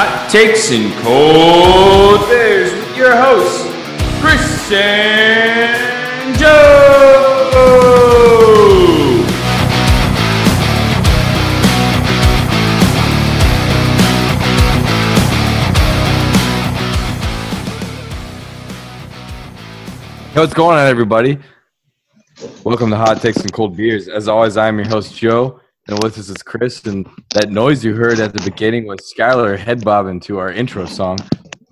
Hot Takes and Cold Beers with your hosts, Chris and Joe. Hey, what's going on, everybody? Welcome to Hot Takes and Cold Beers. As always, I'm your host, Joe, and with us is Chris. And that noise you heard at the beginning was Skylar head bobbing to our intro song.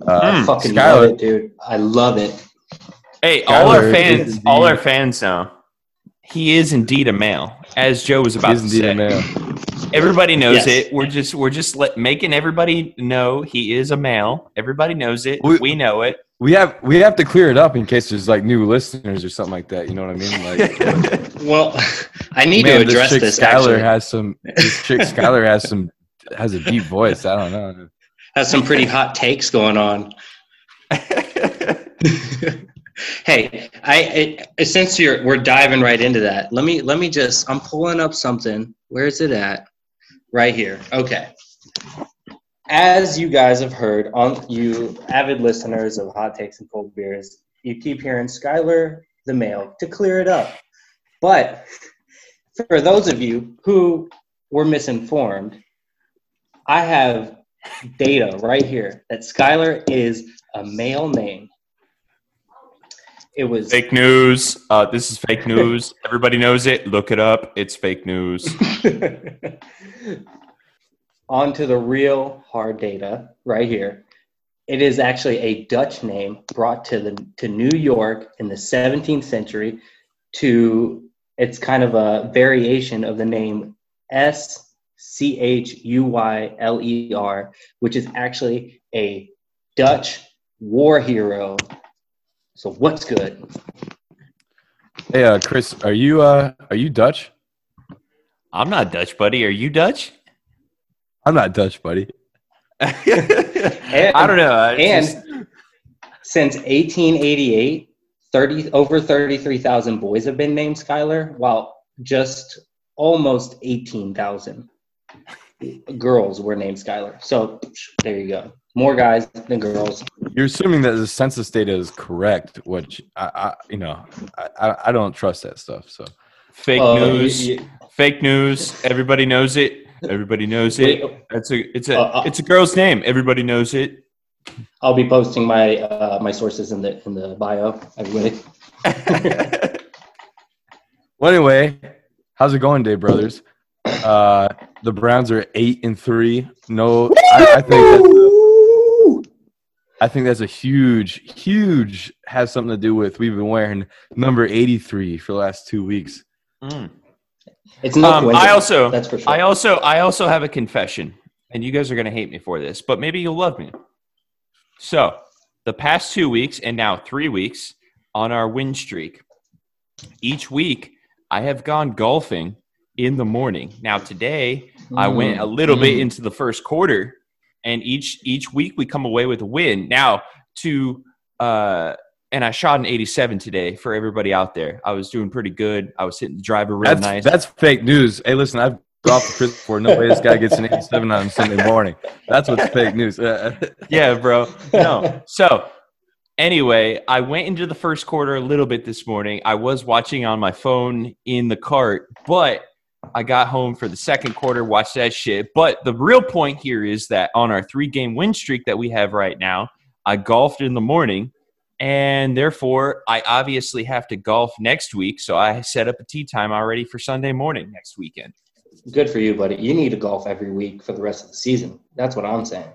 Uh, Hmm. Fucking Skylar. love it, dude. I love it. Hey, all our fans, is all our fans know he is indeed a male, as Joe was about He's to indeed say. a male. Everybody knows Yes. it. We're just we're just let, making everybody know he is a male. Everybody knows it. We, We- know it. We have we have to clear it up in case there's like new listeners or something like that. You know what I mean? Like, Well, I need man, to address chick this. Skylar actually. has some. This chick Skylar has some has a deep voice. I don't know. has some pretty hot takes going on. hey, I, I since you're we're diving right into that. Let me let me just I'm pulling up something. Where is it at? Right here. Okay. As you guys have heard on you avid listeners of Hot Takes and Cold Beers, you keep hearing Skylar the male to clear it up. But for those of you who were misinformed, I have data right here that Skylar is a male name. It was fake news. Uh, this is fake news. Everybody knows it. Look it up. It's fake news. on to the real hard data right here. It is actually a Dutch name brought to the to New York in the 17th century. To it's kind of a variation of the name S C H U Y L E R, which is actually a Dutch war hero. So what's good? Hey, uh, Chris, are you uh are you Dutch? I'm not Dutch, buddy. Are you Dutch? I'm not Dutch, buddy. I don't know. I and just- since 1888 30 over 33,000 boys have been named Skylar while just almost 18,000 girls were named Skylar so there you go more guys than girls You're assuming that the census data is correct, which I, I you know, I, I, I don't trust that stuff. So fake Uh, news. y- y- Fake news. Everybody knows it. Everybody knows it. It's a it's a Uh, uh, it's a girl's name. Everybody knows it. I'll be posting my uh, my sources in the in the bio everybody well, anyway, how's it going, Day Brothers? Uh, the Browns are eight and three. No, I, I think that's, I think that's a huge, huge has something to do with we've been wearing number eighty three for the last two weeks. Mm. It's no Um, I also that's for sure I also I also have a confession, and you guys are gonna hate me for this, but maybe you'll love me. So the past two weeks and now three weeks on our win streak, each week I have gone golfing in the morning. Now today I went a little bit Mm. into the first quarter, and each each week we come away with a win. Now to uh, and I shot an 87 today for everybody out there. I was doing pretty good. I was hitting the driver real That's nice. that's fake news. Hey, listen, I've golfed with Chris before. No way this guy gets an eighty seven on Sunday morning. That's what's fake news. Yeah, bro. No. So anyway, I went into the first quarter a little bit this morning. I was watching on my phone in the cart, but I got home for the second quarter, watched that shit. But the real point here is that on our three game win streak that we have right now, I golfed in the morning. And therefore, I obviously have to golf next week. So I set up a tea time already for Sunday morning next weekend. good for you buddy you need to golf every week for the rest of the season that's what i'm saying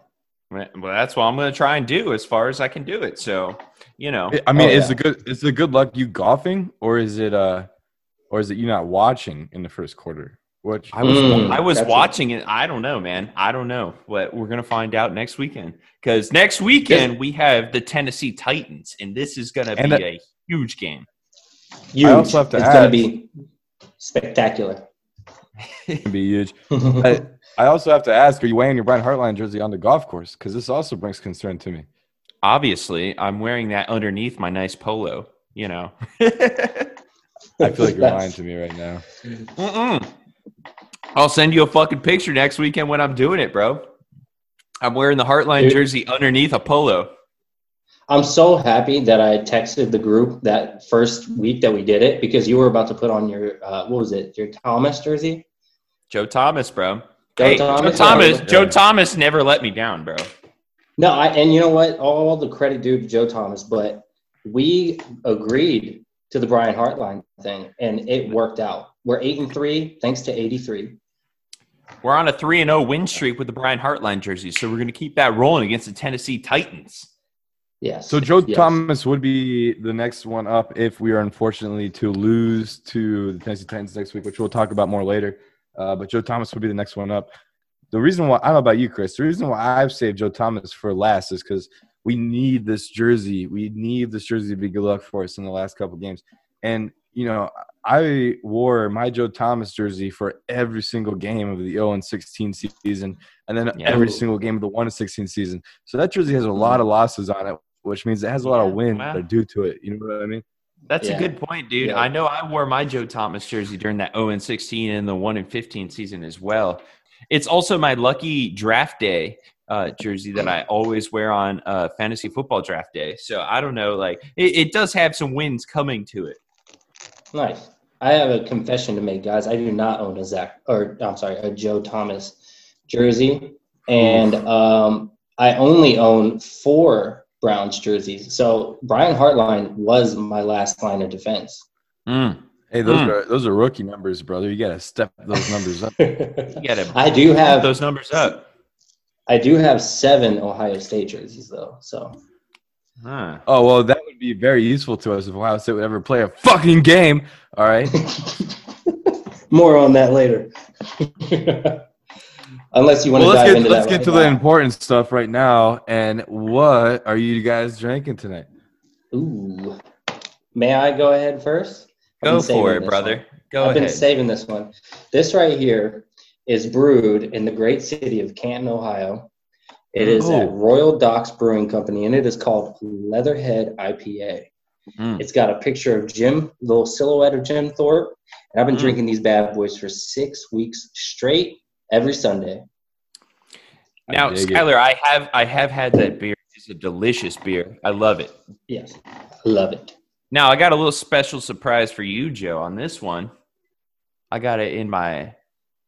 Well, that's what I'm going to try and do as far as I can do it. So, you know, I mean, Oh, is yeah. the good is the good luck you golfing, or is it uh, or is it you not watching in the first quarter? Which I was Mm, I was watching it. I don't know, man. I don't know. what we're gonna find out next weekend because next weekend we have the Tennessee Titans, and this is gonna be And, uh, a huge game. Huge. also have to it's gonna be spectacular. can be huge. I, I also have to ask: Are you wearing your Brian Hartline jersey on the golf course? Because this also brings concern to me. Obviously, I'm wearing that underneath my nice polo. You know. I feel like you're lying to me right now. Mm-mm. I'll send you a fucking picture next weekend when I'm doing it, bro. I'm wearing the Hartline Dude. jersey underneath a polo. I'm so happy that I texted the group that first week that we did it because you were about to put on your uh, what was it? Your Thomas jersey. Joe Thomas, bro. Joe hey, Thomas, Joe Thomas. Joe Thomas never let me down, bro. No, I, and you know what? All the credit due to Joe Thomas, but we agreed to the Brian Hartline thing, and it worked out. We're eight and three thanks to eighty three. We're on a three and zero win streak with the Brian Hartline jersey, so we're going to keep that rolling against the Tennessee Titans. Yes. So Joe yes. Thomas would be the next one up if we are unfortunately to lose to the Tennessee Titans next week, which we'll talk about more later. Uh, but Joe Thomas would be the next one up. The reason why I don't know about you, Chris. The reason why I've saved Joe Thomas for last is because we need this jersey. We need this jersey to be good luck for us in the last couple games. And you know, I wore my Joe Thomas jersey for every single game of the 0 and 16 season, and then Yeah. every single game of the 1 and 16 season. So that jersey has a lot of losses on it, which means it has a lot of wins wow. that are due to it. You know what I mean? That's Yeah. a good point, dude. Yeah. I know I wore my Joe Thomas jersey during that 0 and 16 and the 1 and 15 season as well. It's also my lucky draft day uh, jersey that I always wear on uh, fantasy football draft day. So I don't know, like it, it does have some wins coming to it. Nice. I have a confession to make, guys. I do not own a Zach, or I'm sorry, a Joe Thomas jersey, and um, I only own four Browns jerseys. So Brian Hartline was my last line of defense. Mm. Hey, those Hmm. are those are rookie numbers, brother. You gotta step those numbers up. You gotta I do put have those numbers up. I do have seven Ohio State jerseys though. So Huh. Oh well, that would be very useful to us if Ohio State would ever play a fucking game. All right. more on that later. Unless you want well, to let's dive get into let's that get right to the important stuff right now. And what are you guys drinking tonight? Ooh. May I go ahead first? I've Go been for it, brother. one. Go I've been saving this one. This right here is brewed in the great city of Canton, Ohio. It is Oh. at Royal Docks Brewing Company, and it is called Leatherhead IPA. Mm. It's got a picture of Jim, little silhouette of Jim Thorpe, and I've been Mm. drinking these bad boys for six weeks straight every Sunday. I Now, it. Skylar, I have I have had that beer. It's a delicious beer. I love it. Yes, I love it. Now I got a little special surprise for you, Joe, on this one. I got it in my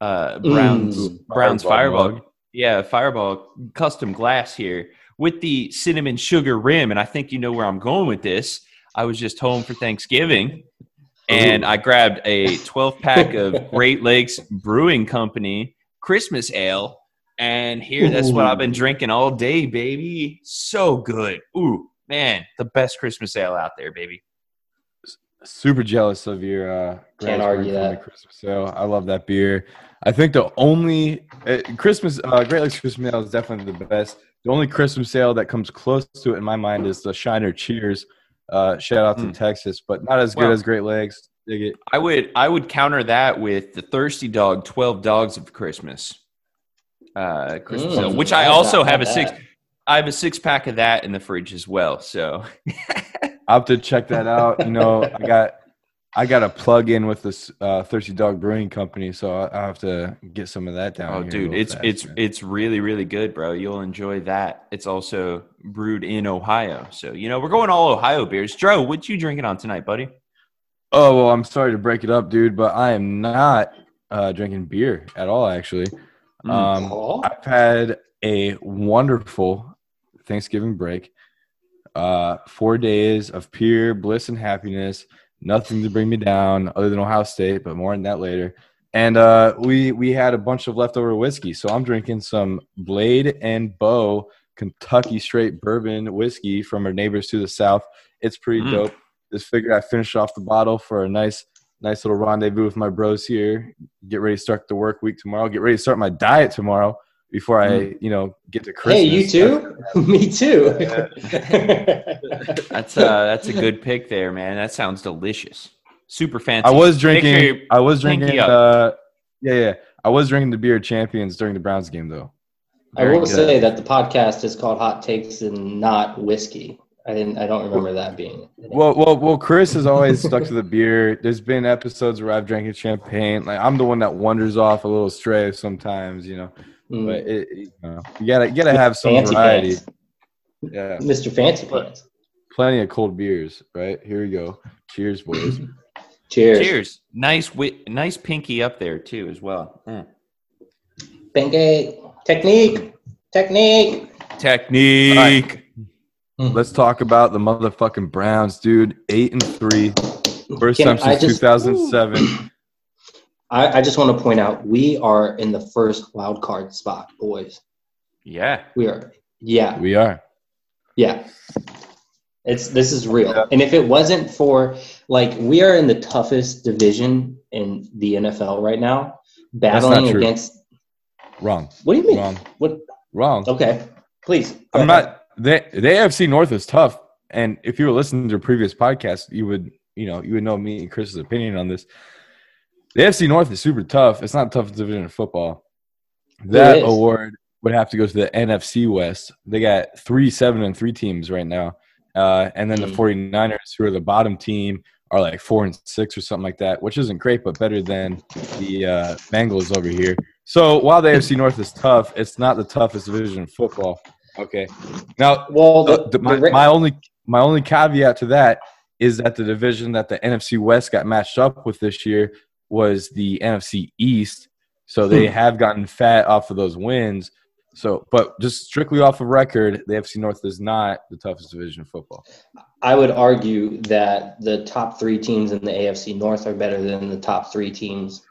uh, Browns Mm. Browns Fireball Fireball. Yeah, Fireball custom glass here with the cinnamon sugar rim, and I think you know where I'm going with this. I was just home for Thanksgiving, and Ooh. I grabbed a 12 pack of Great Lakes Brewing Company Christmas ale, and here that's what I've been drinking all day, baby. So good. Ooh, man, the best Christmas ale out there, baby. Super jealous of your uh, Can't argue that. Christmas sale. I love that beer. I think the only uh, Christmas uh, Great Lakes Christmas ale is definitely the best. The only Christmas ale that comes close to it in my mind is the Shiner Cheers. Uh, shout out to Mm. Texas, but not as good as Great Lakes. Dig it. I would I would counter that with the Thirsty Dog 12 Dogs of Christmas. Uh, Christmas Mm, ale, which I also have a bad. six. I have a six pack of that in the fridge as well. So I'll have to check that out. You know, I got I got a plug in with this uh, Thirsty Dog Brewing Company, so I, I have to get some of that down. Oh, here dude, it's fast, it's man. it's really really good, bro. You'll enjoy that. It's also brewed in Ohio, so you know we're going all Ohio beers. Joe, what you drinking on tonight, buddy? Oh well, I'm sorry to break it up, dude, but I am not uh, drinking beer at all. Actually, Mm. um, Aw. I've had a wonderful Thanksgiving break. Uh, four days of pure bliss and happiness. Nothing to bring me down other than Ohio State, but more on that later. And uh, we we had a bunch of leftover whiskey, so I'm drinking some Blade and Bow Kentucky straight bourbon whiskey from our neighbors to the south. It's pretty Mm. dope. Just figured I finish off the bottle for a nice nice little rendezvous with my bros here. Get ready to start the work week tomorrow. Get ready to start my diet tomorrow before I you know get to Christmas. Hey, you too? Me too. That's uh that's a good pick there, man. That sounds delicious. Super fancy. I was Make sure drinking. I was drinking. up. Uh, yeah, yeah. I was drinking the beer champions during the Browns game, though. I will good. say that the podcast is called Hot Takes and not whiskey. I didn't. I don't remember that being. Well, well, well. Chris has always stuck to the beer. There's been episodes where I've drank champagne. Like I'm the one that wanders off a little stray sometimes, you know. Mm. but it, it- you, know, you gotta you gotta have some Fancy variety. pants. Yeah, Mr. Fancy Pants. plenty of cold beers. Right here we go. Cheers, boys. Cheers. Cheers. Nice, wi- nice pinky up there too, as well. Mm. Pancake. Technique. Technique. Technique. Let's talk about the motherfucking Browns, dude. Eight and three. First Can time since just- 2007. I, I just want to point out we are in the first wild card spot, boys. Yeah. We are. Yeah. We are. Yeah. It's this is real. And if it wasn't for like we are in the toughest division in the NFL right now, That's battling against Wrong. what do you mean? Wrong. What Wrong. okay. Please. I'm ahead. not. The, the AFC North is tough, and if you were listening to a previous podcast, you would you know you would know me and Chris's opinion on this. The AFC North is super tough. It's not the toughest division in football. That award would have to go to the NFC West. They got three seven and three teams right now, uh, and then the Mm. 49ers, who are the bottom team, are like four and six or something like that, which isn't great, but better than the uh, Bengals over here. So while the AFC North is tough, it's not the toughest division in football. Okay. Now, Well, the, the- the my, my only my only caveat to that is that the division that the NFC West got matched up with this year was the NFC East. So they Hmm. have gotten fat off of those wins. So, but just strictly off of record, the NFC North is not the toughest division in football. I would argue that the top three teams in the AFC North are better than the top three teams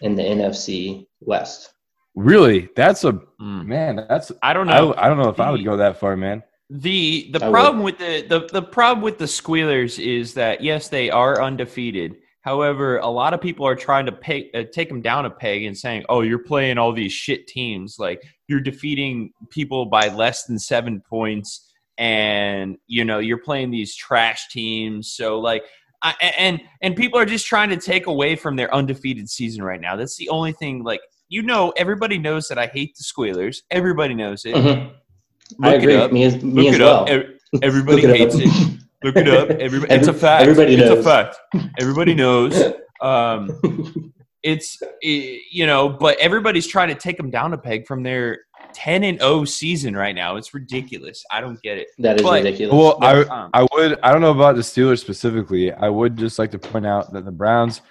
in the NFC West. Really, that's a Mm. man. That's I don't know. I don't know if I would go that far, man. The the I problem with the, the the problem with the Squealers is that yes, they are undefeated. However, a lot of people are trying to pay, uh, take them down a peg and saying, "Oh, you're playing all these shit teams. Like you're defeating people by less than seven points, and you know you're playing these trash teams." So like, I, and and people are just trying to take away from their undefeated season right now. That's the only thing. Like you know, everybody knows that I hate the Squealers. Everybody knows it. Mhm. Look I it up. Me as, me Look as it well. up. Everybody hates it. Look it up. Everybody, it's a fact. everybody it's knows. a fact. Everybody knows. Um, it's eh, you know, but everybody's trying to take them down a peg from their ten and zero season right now. It's ridiculous. I don't get it. that is But- ridiculous. Well, I Um, I would I don't know about the Steelers specifically. I would just like to point out that the Browns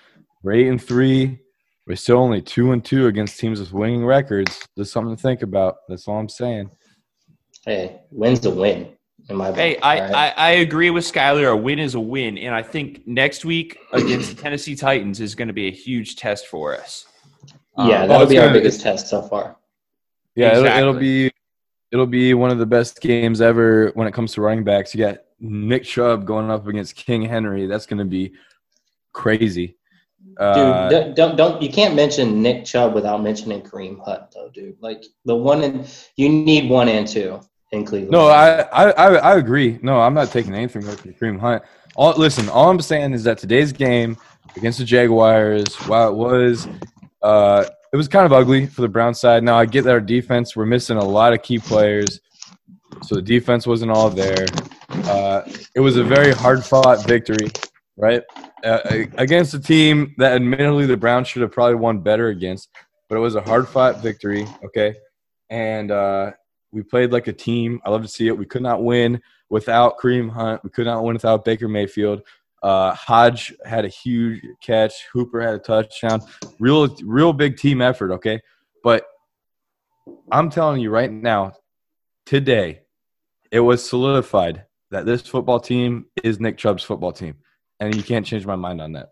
were eight and three. We're still only two and two against teams with winning records. Just something to think about. That's all I'm saying. hey, win's a win. In my Hey, book, I, all right? I, I agree with Skyler. A win is a win, and I think next week against the Tennessee Titans is going to be a huge test for us. yeah, Um, that'll it's be our gonna- biggest test so far. Yeah, it'll, it'll be it'll be one of the best games ever when it comes to running backs. You got Nick Chubb going up against King Henry. That's going to be crazy. Dude, Uh, don't, don't don't you can't mention Nick Chubb without mentioning Kareem Hunt though, dude. Like the one and you need one and two in Cleveland. No, I, I, I, agree. No, I'm not taking anything away from Kareem Hunt. All, listen, all I'm saying is that today's game against the Jaguars, while it was, uh, it was kind of ugly for the Brown side. Now I get that our defense, we're missing a lot of key players, so the defense wasn't all there. Uh, it was a very hard fought victory, right? Uh, against a team that admittedly the Browns should have probably won better against, but it was a hard fought victory. Okay, and uh, we played like a team. I love to see it. We could not win without Kareem Hunt. We could not win without Baker Mayfield. Uh, Hodge had a huge catch. Hooper had a touchdown. Real, real big team effort. Okay, but I'm telling you right now, today, it was solidified that this football team is Nick Chubb's football team, and you can't change my mind on that.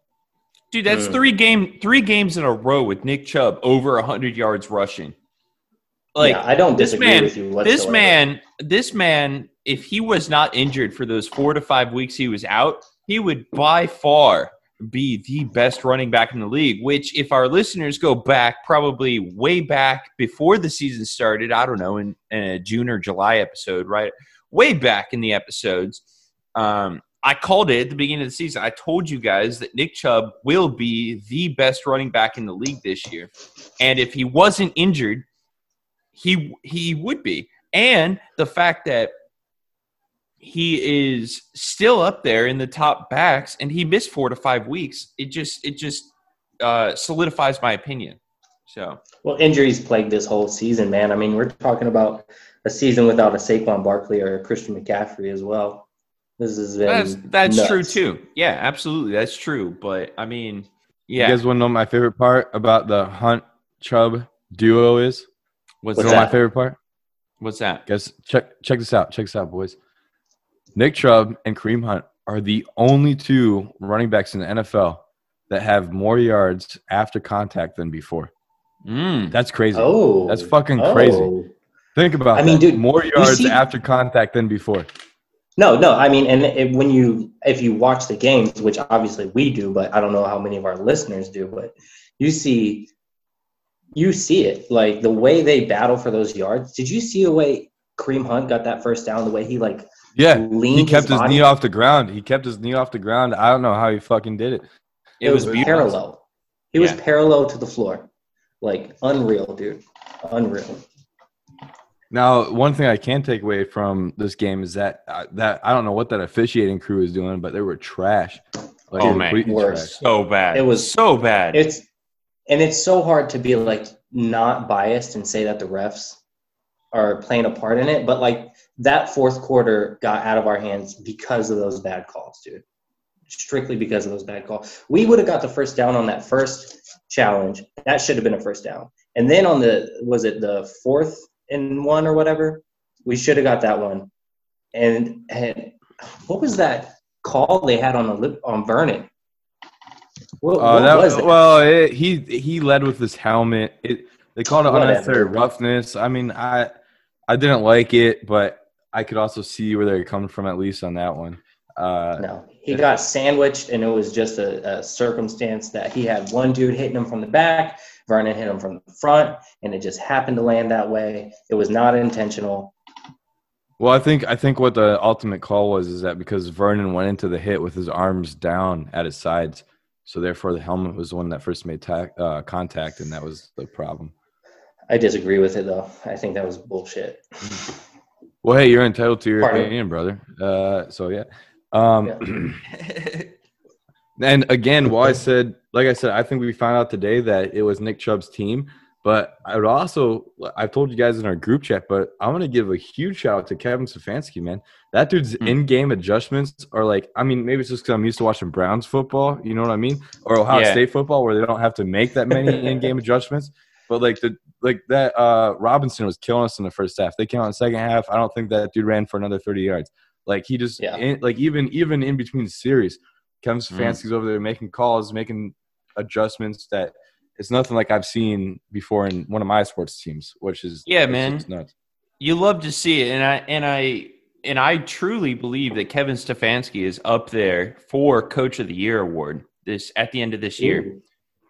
Dude, that's three game three games in a row with Nick Chubb over hundred yards rushing. Like yeah, I don't this disagree man, with you whatsoever. this man, this man, if he was not injured for those four to five weeks he was out, he would by far be the best running back in the league. Which, if our listeners go back, probably way back before the season started, I don't know, in, in a June or July episode, right? Way back in the episodes, um, I called it at the beginning of the season. I told you guys that Nick Chubb will be the best running back in the league this year, and if he wasn't injured he he would be and the fact that he is still up there in the top backs and he missed four to five weeks it just it just uh solidifies my opinion So Well, injuries plagued this whole season, man. I mean, we're talking about a season without a Saquon Barkley or a Christian McCaffrey as well. This has been that's that's nuts. true too. Yeah, absolutely, that's true. But I mean, You yeah. guys want to know my favorite part about the Hunt Chubb duo is? What's You know that? my favorite part? What's that? Guys, check check this out. Check this out, boys. Nick Chubb and Kareem Hunt are the only two running backs in the NFL that have more yards after contact than before. Mm. That's crazy. Oh, That's fucking oh. crazy. Think about I mean, that. dude, more yards see- after contact than before. No, no. I mean, and it, when you if you watch the games, which obviously we do, but I don't know how many of our listeners do, but you see, you see it like the way they battle for those yards. Did you see the way Kareem Hunt got that first down? The way he like Yeah, leaned he kept his, body? knee off the ground. He kept his knee off the ground. I don't know how he fucking did it. It, was beautiful. parallel. He was parallel to the floor, like unreal, dude, unreal. Now, one thing I can take away from this game is that uh, that I don't know what that officiating crew is doing, but they were trash. Like, Oh, man. completely Worse. trash. So bad. It was- so bad. It's and it's so hard to be like not biased and say that the refs are playing a part in it, but like that fourth quarter got out of our hands because of those bad calls, dude. Strictly because of those bad calls. We would have got the first down on that first challenge. That should have been a first down. And then on the was it the fourth and one or whatever? We should have got that one. And and what was that call they had on the on Vernon? What, Uh, what that, was that? well, it, he he led with his helmet. It they called it Whatever. unnecessary roughness. I mean, I I didn't like it, but I could also see where they're coming from at least on that one. Uh, No, he got sandwiched, and it was just a, a circumstance that he had one dude hitting him from the back, Vernon hit him from the front, and it just happened to land that way. It was not intentional. Well, I think I think what the ultimate call was is that because Vernon went into the hit with his arms down at his sides, so therefore the helmet was the one that first made ta- uh, contact, and that was the problem. I disagree with it though. I think that was bullshit. Well, hey, you're entitled to your Pardon? opinion, brother. Uh, so yeah. Um, And again, while I said, like I said, I think we found out today that it was Nick Chubb's team. But I would also, I've told you guys in our group chat, but I want to give a huge shout out to Kevin Stefanski, man. That dude's Hmm. in game adjustments are like, I mean, maybe it's just because I'm used to watching Browns football, you know what I mean? Or Ohio Yeah. State football where they don't have to make that many in game adjustments. But like the like that uh Robinson was killing us in the first half. They came out in the second half. I don't think that dude ran for another 30 yards. Like he just Yeah. in, like even even in between series, Kevin Mm. Stefanski's over there making calls, making adjustments that it's nothing like I've seen before in one of my sports teams, which is Yeah, man. nuts. you love to see it, and I and I and I truly believe that Kevin Stefanski is up there for Coach of the Year award this at the end of this year.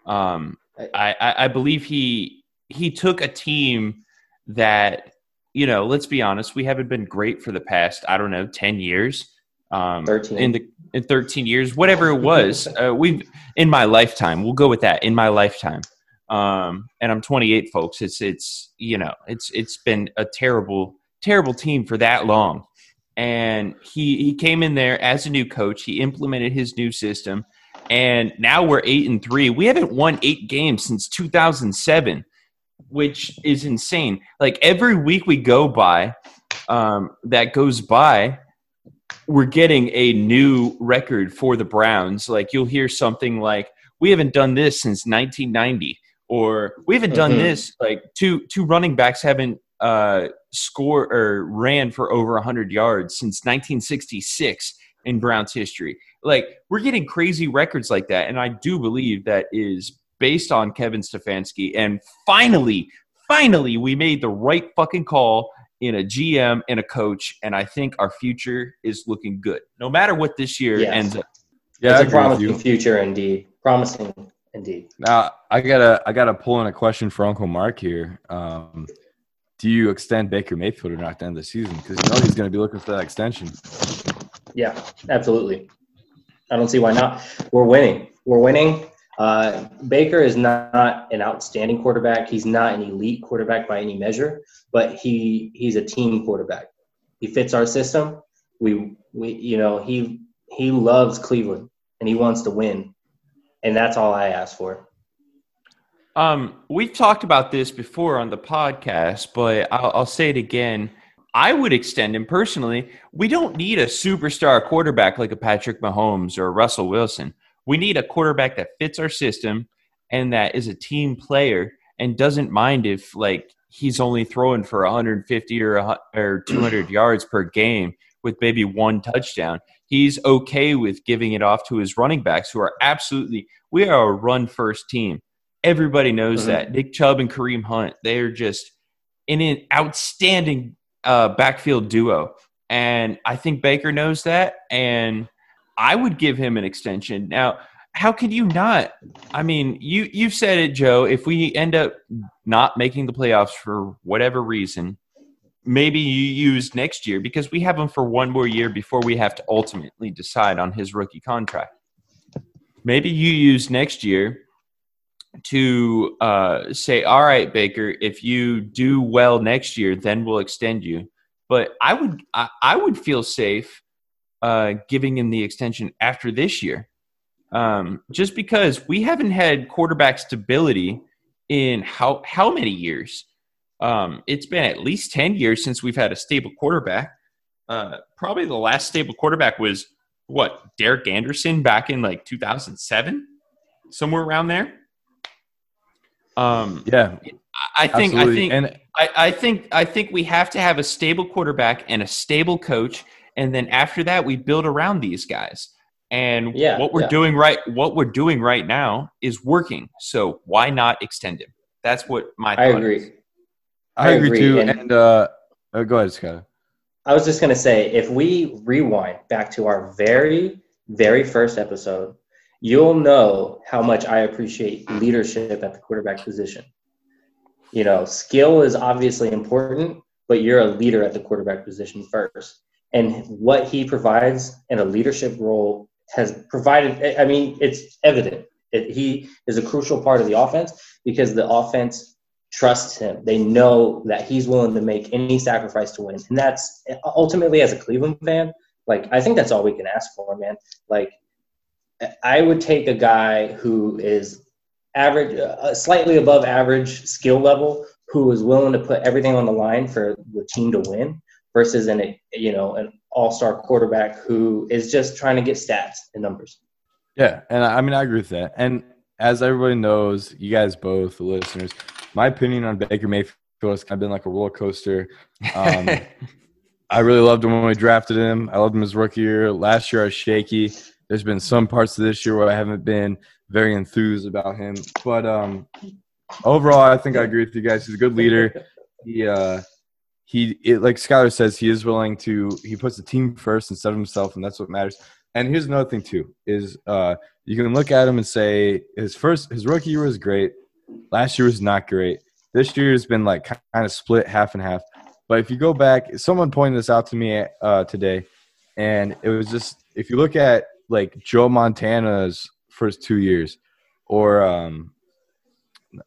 Um, I, I I believe he he took a team that you know. Let's be honest, we haven't been great for the past I don't know ten years. Um, 13. in the in thirteen years, whatever it was. uh, we've in my lifetime. We'll go with that. In my lifetime. Um, and I'm 28, folks. It's it's you know it's it's been a terrible terrible team for that long. And he he came in there as a new coach. He implemented his new system, and now we're eight and three. We haven't won eight games since 2007, which is insane. Like every week we go by, um, that goes by, we're getting a new record for the Browns. Like you'll hear something like, "We haven't done this since 1990," or "We haven't done Mhm. this." Like two two running backs haven't uh, score or ran for over 100 yards since 1966 in Browns history. Like we're getting crazy records like that, and I do believe that is based on Kevin Stefanski. And finally, finally, we made the right fucking call in a GM and a coach, and I think our future is looking good. No matter what this year Yeah. ends up. Yeah, it's a promising future indeed. Promising indeed. Now I gotta I gotta pull in a question for Uncle Mark here. Um, do you extend Baker Mayfield or not at the end of the season? Because you know he's going to be looking for that extension. Yeah, absolutely. I don't see why not. We're winning. We're winning. Uh, Baker is not an outstanding quarterback. He's not an elite quarterback by any measure, but he he's a team quarterback. He fits our system. We we you know he he loves Cleveland and he wants to win, and that's all I ask for. Um, we've talked about this before on the podcast, but I'll, I'll say it again. I would extend him personally. We don't need a superstar quarterback like a Patrick Mahomes or Russell Wilson. We need a quarterback that fits our system and that is a team player and doesn't mind if like he's only throwing for 150 or or 200 yards per game with maybe one touchdown. He's okay with giving it off to his running backs who are absolutely we are a run first team. Everybody knows Mhm. that. Nick Chubb and Kareem Hunt, they're just in an outstanding uh, backfield duo. And I think Baker knows that. And I would give him an extension. Now, how could you not? I mean, you you've said it, Joe. If we end up not making the playoffs for whatever reason, maybe you use next year because we have him for one more year before we have to ultimately decide on his rookie contract. Maybe you use next year to uh, say, "All right, Baker, if you do well next year, then we'll extend you." But I would I, I would feel safe uh, giving him the extension after this year, um, just because we haven't had quarterback stability in how how many years? Um, it's been at least ten years since we've had a stable quarterback. Uh, probably the last stable quarterback was what Derek Anderson back in like 2007, somewhere around there. Um, Yeah, I think I think and I, I think I think we have to have a stable quarterback and a stable coach, and then after that we build around these guys. And Yeah, what we're yeah. doing right what we're doing right now is working. So why not extend him? That's what my I agree. is. I, I agree, agree, too. and- And, uh, uh, go ahead, Scott. I was just going to say, if we rewind back to our very, very first episode, you'll know how much I appreciate leadership at the quarterback position. You know, skill is obviously important, but you're a leader at the quarterback position first. And what he provides in a leadership role has provided, I mean, it's evident. It, he is a crucial part of the offense because the offense trusts him. They know that he's willing to make any sacrifice to win. And that's ultimately, as a Cleveland fan, like, I think that's all we can ask for, man. Like, I would take a guy who is average, uh, slightly above average skill level, who is willing to put everything on the line for the team to win, versus an you know an all-star quarterback who is just trying to get stats and numbers. Yeah, and I I mean I agree with that. And as everybody knows, you guys both, the listeners, my opinion on Baker Mayfield has kind of been like a roller coaster. Um, I really loved him when we drafted him. I loved him his rookie year. Last year I was shaky. There's been some parts of this year where I haven't been very enthused about him. But um, overall, I think I agree with you guys. He's a good leader. He uh, he it, like Skylar says, he is willing to. He puts the team first instead of himself, and that's what matters. And here's another thing too: is uh, you can look at him and say his first his rookie year was great. Last year was not great. This year has been like kind of split half and half. But if you go back, someone pointed this out to me uh, today, and it was just if you look at like Joe Montana's first two years, or um,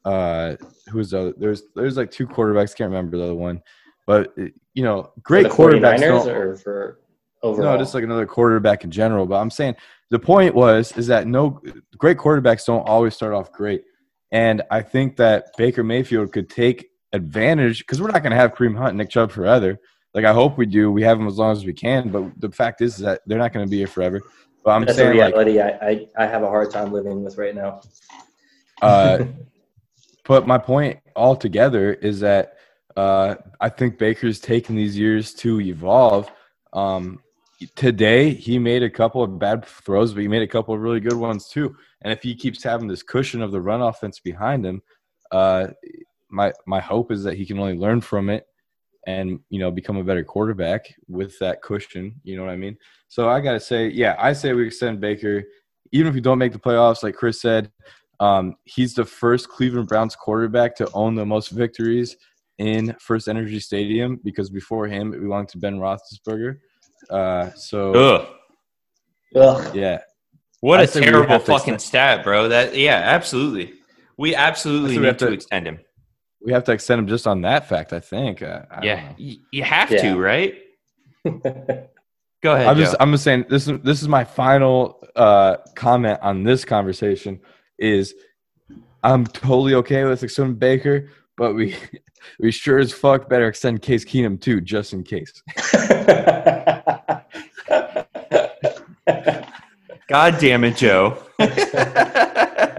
uh, who's the other? There's there's like two quarterbacks. Can't remember the other one, but you know, great for the quarterbacks. 49ers don't- or for overall. no, just like another quarterback in general. But I'm saying the point was is that no great quarterbacks don't always start off great, and I think that Baker Mayfield could take advantage because we're not going to have Kareem Hunt, and Nick Chubb forever. Like I hope we do. We have them as long as we can. But the fact is, is that they're not going to be here forever. But I'm That's a saying like reality I, I, I have a hard time living with right now. Uh, but my point altogether is that uh, I think Baker's taken these years to evolve. Um, today, he made a couple of bad throws, but he made a couple of really good ones too. And if he keeps having this cushion of the run offense behind him, uh, my my hope is that he can only learn from it and you know become a better quarterback with that cushion. You know what I mean? So I gotta say, yeah, I say we extend Baker, even if we don't make the playoffs, like Chris said. Um, he's the first Cleveland Browns quarterback to own the most victories in First Energy Stadium because before him it belonged to Ben Roethlisberger. Uh, so Ugh. Ugh. yeah, What I a terrible fucking extend- stat, bro. That yeah, absolutely. We absolutely we need have to, to- extend him. we have to extend him just on that fact. I think. Uh, I Yeah, y- you have Yeah. to, right? Go ahead. I'm just I'm just saying this is this is my final uh, comment on this conversation is I'm totally okay with extending Baker, but we we sure as fuck better extend Case Keenum too, just in case. God damn it, Joe.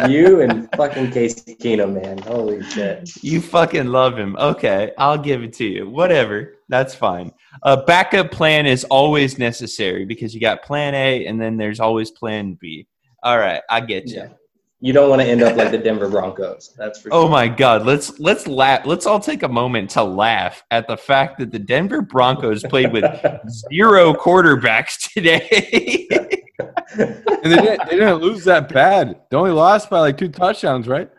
you and fucking Case Keenum, man. Holy shit. You fucking love him. Okay, I'll give it to you. Whatever. That's fine. A backup plan is always necessary because you got plan A and then there's always plan B. All right, I get you. Yeah. You don't want to end up like the Denver Broncos. That's for Oh sure. my god, let's let's laugh. Let's all take a moment to laugh at the fact that the Denver Broncos played with zero quarterbacks today. And they didn't, they didn't lose that bad. They only lost by like two touchdowns, right?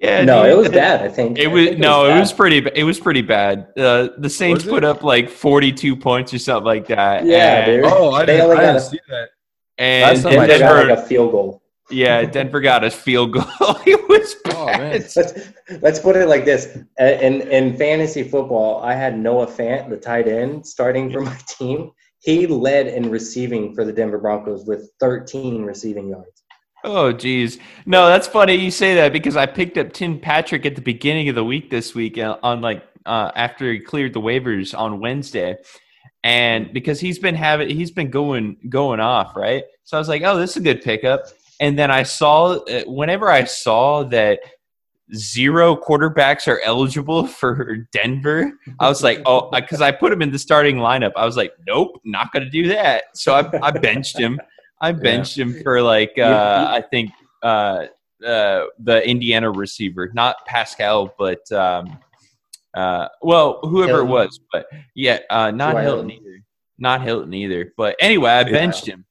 yeah, no, dude. it was bad. I think It was think no, it bad. was pretty. It was pretty bad. Uh, the Saints put up like forty-two points or something like that. Yeah, and, dude. Oh, I They didn't, only I got didn't a- see that. And Last time I Denver got Denver, like a field goal. Yeah, Denver got a field goal. it was Oh, bad. man. Let's let's put it like this: Uh, in in fantasy football, I had Noah Fant, the tight end, starting for my team. He led in receiving for the Denver Broncos with 13 receiving yards. Oh, geez. No, that's funny you say that because I picked up Tim Patrick at the beginning of the week this week uh, on like uh, after he cleared the waivers on Wednesday, and because he's been having he's been going going off right. So I was like, oh, this is a good pickup. And then I saw uh, whenever I saw that zero quarterbacks are eligible for Denver, I was like, oh, because I put him in the starting lineup. I was like, nope, not going to do that. So I, I benched him. I benched him for like uh, I think uh, uh, the Indiana receiver, not Pascal, but um, uh, well, whoever Hilton. it was, but yeah, uh, not T.Y. Hilton either, not Hilton either. But anyway, I Yeah. benched him.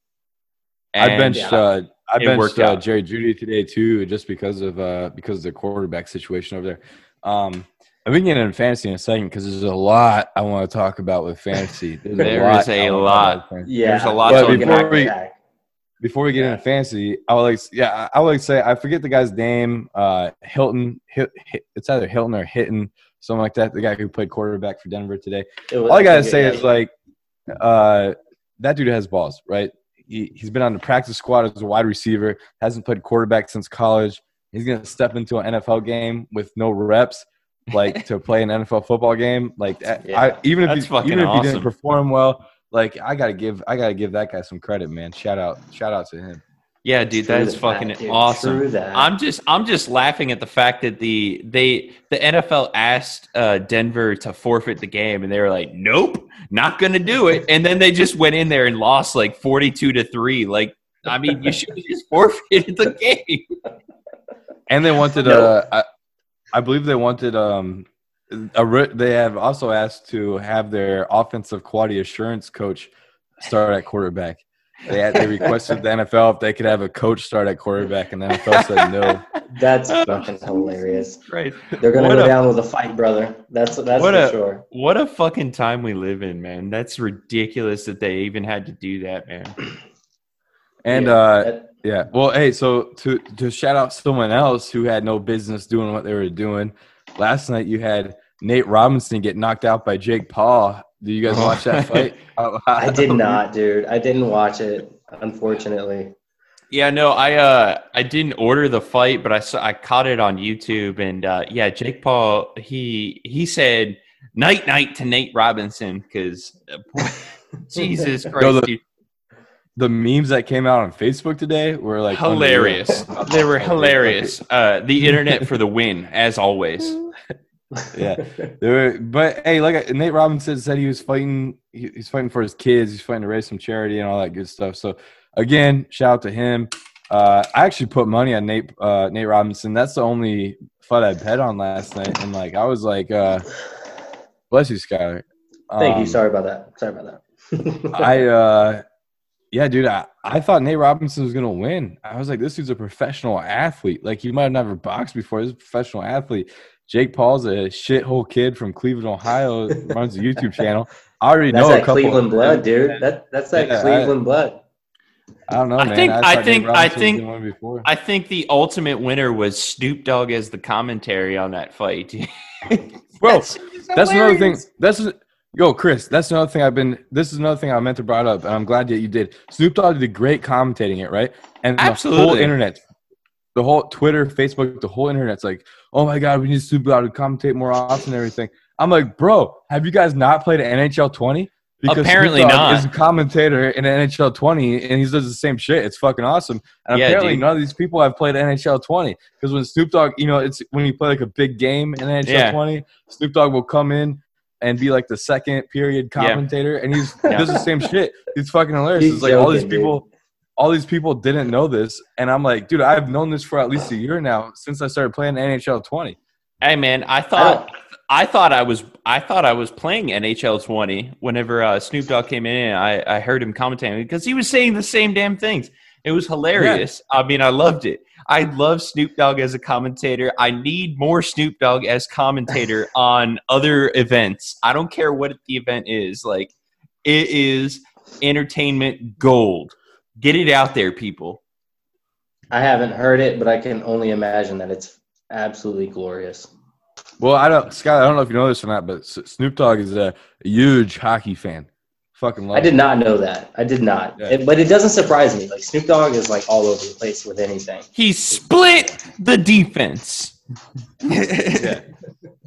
I benched yeah. uh, I It worked benched uh, out. Jerry Jeudy today too, just because of uh, because of the quarterback situation over there. Um, I'm getting into fantasy in a second because there's a lot I want to talk about with fantasy. There's There is a I wanna talk lot. about with fantasy. Yeah, There's a lot to we're gonna before we- Before we get Yeah. into fantasy, I would like yeah I would like to say I forget the guy's name. Uh, Hilton, Hit, Hit, it's either Hilton or Hitton, something like that. The guy who played quarterback for Denver today. Was- All I gotta say yeah, is like, uh, that dude has balls, right? He, he's been on the practice squad as a wide receiver. Hasn't played quarterback since college. He's gonna step into an NFL game with no reps, like to play an NFL football game. Like Yeah. I, even if he, even if he didn't perform well, like I gotta give I gotta give that guy some credit, man. Shout out, shout out to him. Yeah, dude, True that is that, fucking dude. awesome. True that. I'm just I'm just laughing at the fact that the they the NFL asked uh, Denver to forfeit the game and they were like, "Nope, not going to do it." And then they just went in there and lost like 42 to 3. Like I mean, you should have just forfeited the game. And they wanted No. uh, I, I believe they wanted um a ri- they have also asked to have their offensive quality assurance coach start at quarterback. They had, they requested the NFL if they could have a coach start at quarterback, and the NFL said no. That's fucking hilarious. Right. They're gonna What go a- down with a fight, brother. That's that's What for a- sure. What a fucking time we live in, man. That's ridiculous that they even had to do that, man. And Yeah, uh, that- yeah, well, hey, so to to shout out someone else who had no business doing what they were doing. Last night you had Nate Robinson get knocked out by Jake Paul. Do you guys watch that fight? I did not, dude. I didn't watch it, unfortunately. Yeah, no, I uh I didn't order the fight, but I saw I caught it on YouTube and uh yeah, Jake Paul he he said night night to Nate Robinson cuz Jesus Christ. No, the- The memes that came out on Facebook today were like hilarious. unreal. They were hilarious. Uh the internet for the win as always. Yeah. They were, but hey, like Nate Robinson said, he was fighting. He, he's fighting for his kids. He's fighting to raise some charity and all that good stuff. So, again, shout out to him. Uh, I actually put money on Nate uh, Nate Robinson. That's the only fight I bet on last night, and like I was like, uh, bless you, Skyler. Thank you. Um, Sorry about that. Sorry about that. I uh yeah, dude, I, I thought Nate Robinson was gonna win. I was like, this dude's a professional athlete. Like he might have never boxed before. He's a professional athlete. Jake Paul's a shithole kid from Cleveland, Ohio, runs a YouTube channel. I already that's know a that couple. Cleveland blood, dude. That that's that Yeah, I- Cleveland blood. I don't know, I man. think- thought I think- I think- gonna win before. I think the ultimate winner was Snoop Dogg as the commentary on that fight. Bro, That shit is That's another thing. That's yo, Chris. That's another thing I've been. This is another thing I meant to brought up, and I'm glad that you did. Snoop Dogg did great commentating it, right? And the whole internet, the whole Twitter, Facebook, the whole internet's like, oh my god, we need Snoop Dogg to commentate more often and everything. I'm like, bro, have you guys not played NHL 20? Apparently Snoop Dogg not. Is a commentator in NHL 20, and he does the same shit. It's fucking awesome. And Yeah, apparently, dude. none of these people have played NHL 20 because when Snoop Dogg, you know, it's when you play like a big game in NHL Yeah. 20, Snoop Dogg will come in and be like the second period Yeah. commentator, and he's Yeah. he does the same shit. It's fucking hilarious. He's it's like all these people. dude. People. All these people didn't know this, and I'm like, dude, I've known this for at least a year now since I started playing NHL 20. Hey man, I thought I thought I was I thought I was playing NHL 20 whenever uh, Snoop Dogg came in. I I heard him commentating because he was saying the same damn things. It was hilarious. I mean, I loved it. I love Snoop Dogg as a commentator. I need more Snoop Dogg as commentator on other events. I don't care what the event is. Like it is entertainment gold. Get it out there, people. I haven't heard it, but I can only imagine that it's absolutely glorious. Well, I don't, Scott. I don't know if you know this or not, but Snoop Dogg is a huge hockey fan. Fucking love. I did it. not know that. I did not. Yeah. It- but it doesn't surprise me. Like Snoop Dogg is like all over the place with anything. He split the defense. Yeah,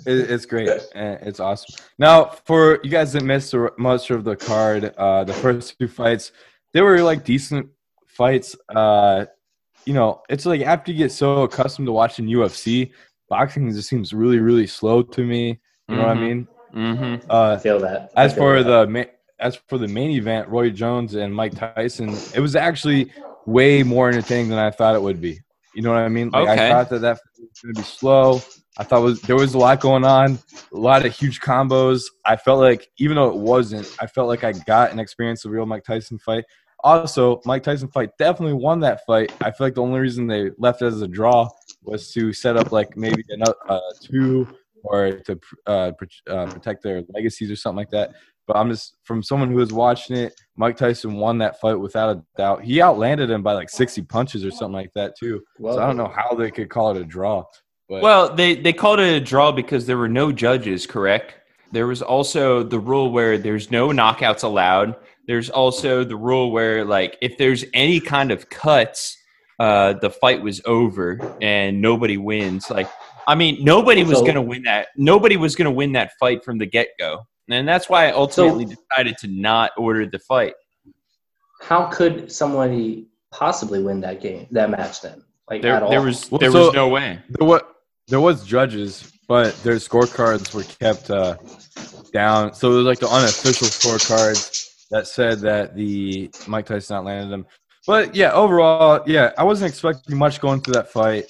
it, it's great. It's awesome. Now, for you guys that missed the- much of the card, uh, the first two fights, they were like decent fights. Uh, you know, it's like after you get so accustomed to watching UFC, boxing just seems really, really slow to me. You know what I Mhm. mean? Mm-hmm. Uh, I feel that. I As feel for that. the ma- as for the main event, Roy Jones and Mike Tyson, it was actually way more entertaining than I thought it would be. You know what I mean? Like Okay. I thought that that was going to be slow. I thought was there was a lot going on, a lot of huge combos. I felt like even though it wasn't, I felt like I got an experience of real Mike Tyson fight. Also, Mike Tyson fight definitely won that fight. I feel like the only reason they left it as a draw was to set up like maybe another uh, two or to uh, pr- uh, protect their legacies or something like that. But I'm just from someone who was watching it. Mike Tyson won that fight without a doubt. He outlanded him by like 60 punches or something like that too. Well, so I don't know how they could call it a draw. But Well, they they called it a draw because there were no judges, correct? There was also the rule where there's no knockouts allowed. There's also the rule where like if there's any kind of cuts, uh, the fight was over and nobody wins. Like I mean, nobody was So- going to win that. Nobody was going to win that fight from the get go, and that's why I ultimately decided to not order the fight. How could somebody possibly win that game, that match then? Like There, there was Well, there so- was no way. there was there was judges, but their scorecards were kept uh, down. So it was like the unofficial scorecards that said that the Mike Tyson outlanded them. But yeah, overall, yeah, I wasn't expecting much going through that fight.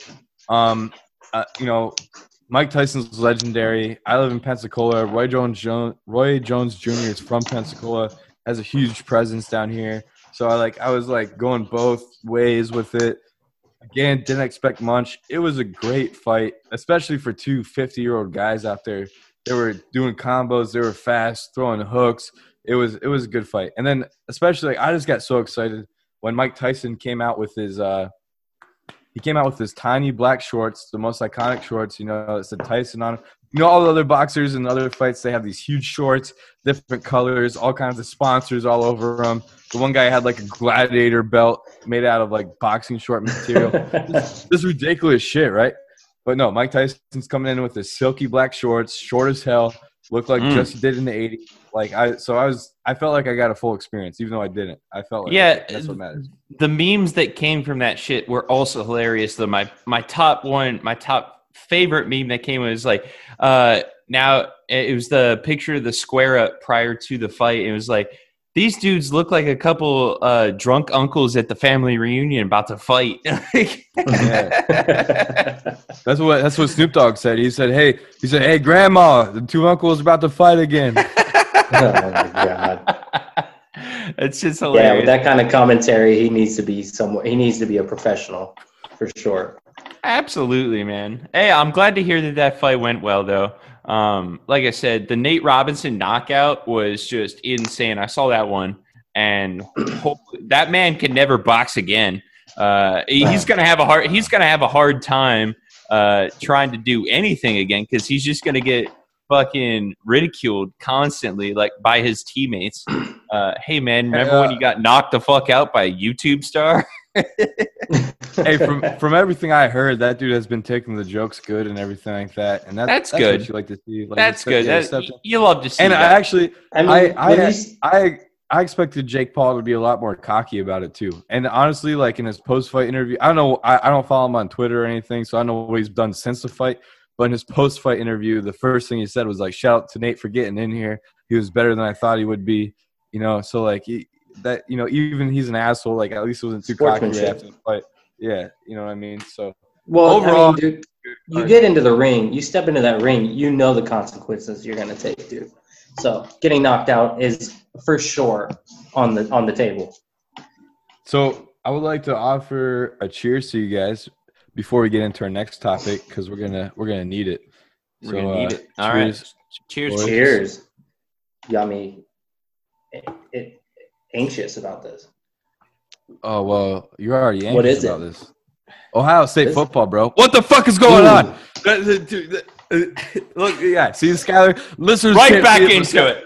Um, uh, you know, Mike Tyson's legendary. I live in Pensacola. Roy Jones, Jones Roy Jones Jr. is from Pensacola. Has a huge presence down here. So I like I was like going both ways with it. Again, didn't expect much. It was a great fight, especially for two 50 year old guys out there. They were doing combos. They were fast, throwing hooks. It was it was a good fight. And then especially, like, I just got so excited when Mike Tyson came out with his uh, he came out with his tiny black shorts, the most iconic shorts. You know, it said Tyson on. 'Em. You know, all the other boxers and other fights, they have these huge shorts, different colors, all kinds of sponsors all over them. The one guy had like a gladiator belt made out of like boxing short material. this is ridiculous shit, right? But no, Mike Tyson's coming in with his silky black shorts, short as hell, looked like Mm. Jesse did in the '80s. Like I, so I was, I felt like I got a full experience, even though I didn't. I felt like Yeah, that's what matters. the memes that came from that shit were also hilarious though my my top one my top favorite meme that came was like uh now it was the picture of the square up prior to the fight it was like these dudes look like a couple uh drunk uncles at the family reunion about to fight That's what that's what Snoop Dogg said. He said, "Hey, he said, hey, Grandma, the two uncles about to fight again." oh my god. it's just hilarious. Yeah, with that kind of commentary, he needs to be somewhere. He needs to be a professional for sure. Absolutely, man. Hey, I'm glad to hear that that fight went well, though. Um, like I said, the Nate Robinson knockout was just insane. I saw that one, and that man can never box again. Uh, he's gonna have a hard. He's gonna have a hard time uh, trying to do anything again because he's just gonna get fucking ridiculed constantly, like by his teammates. Uh, hey, man, remember when Uh, you got knocked the fuck out by a YouTube star? hey, from from everything I heard, that dude has been taking the jokes good and everything like that, and that, That's that's good. What you like to see. Like, That's good. yeah, That, acceptance. you love to see and I actually, I mean, I when I, you s- I I expected Jake Paul to be a lot more cocky about it too. And honestly, like in his post fight interview, I don't know. I, I don't follow him on Twitter or anything, so I don't know what he's done since the fight. But in his post fight interview, the first thing he said was like, "Shout out to Nate for getting in here. He was better than I thought he would be." You know, so like he, that. You know, even he's an asshole. Like at least it wasn't too cocky right Sportsmanship. after the fight. Yeah, you know what I mean. So Well, Overall, I mean, dude, you get into the ring, you step into that ring, you know the consequences you're gonna take, dude. So getting knocked out is for sure on the on the table. So I would like to offer a cheers to you guys before we get into our next topic because we're gonna we're gonna need it. We're gonna need uh, it. All right. cheers. Cheers. Boys. Cheers. Got me it, it, anxious about this. Oh well, you're already anxious What is about it? this. Ohio State Is it? football, bro. What the fuck is going Ooh. on? That- that- dude, uh, Look, yeah, see, Skyler, listeners, Right can't back see it, into it.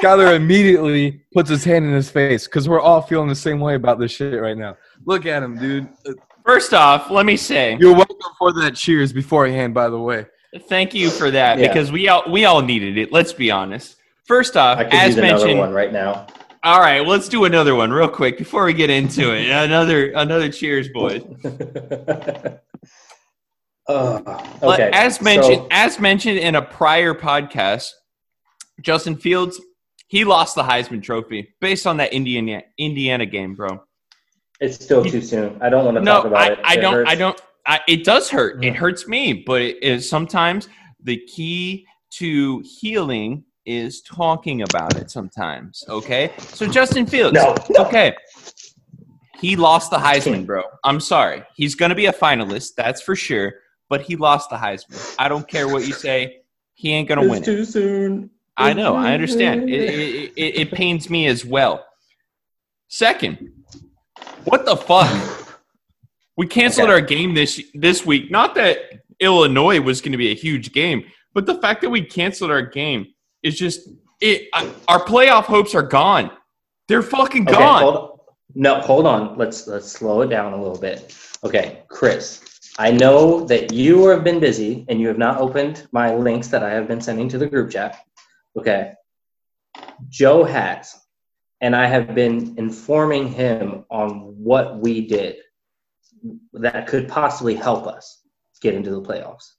Skyler immediately puts his hand in his face because we're all feeling the same way about this shit right now. Look at him, dude. First off, let me say You're welcome for that cheers beforehand, by the way. thank you for that Yeah. because we all we all needed it. Let's be honest. First off, I could as use another mentioned, one right now. All right, well, let's do another one real quick before we get into it. Another another cheers, boys. Uh, okay. as mentioned, so- as mentioned in a prior podcast, Justin Fields he lost the Heisman Trophy based on that Indiana Indiana game, bro. it's still too soon. I don't want to No, talk about I, it. I It don't. hurts. I don't. I, it does hurt. It hurts me, but it is sometimes the key to healing is talking about it. Sometimes, okay. So Justin Fields, No. okay. He lost the Heisman, bro. I'm sorry. He's going to be a finalist, that's for sure. But he lost the Heisman. I don't care what you say. He ain't going to win It's it. too soon. I know. I understand. It, it, it, it pains me as well. Second, what the fuck? We canceled Okay. our game this this week. Not that Illinois was going to be a huge game, but the fact that we canceled our game is just it. Our playoff hopes are gone. They're fucking Okay, gone. hold No, hold on. Let's let's slow it down a little bit. Okay, Chris. I know that you have been busy and you have not opened my links that I have been sending to the group chat. Okay. Joe has, and I have been informing him on what we did that could possibly help us get into the playoffs.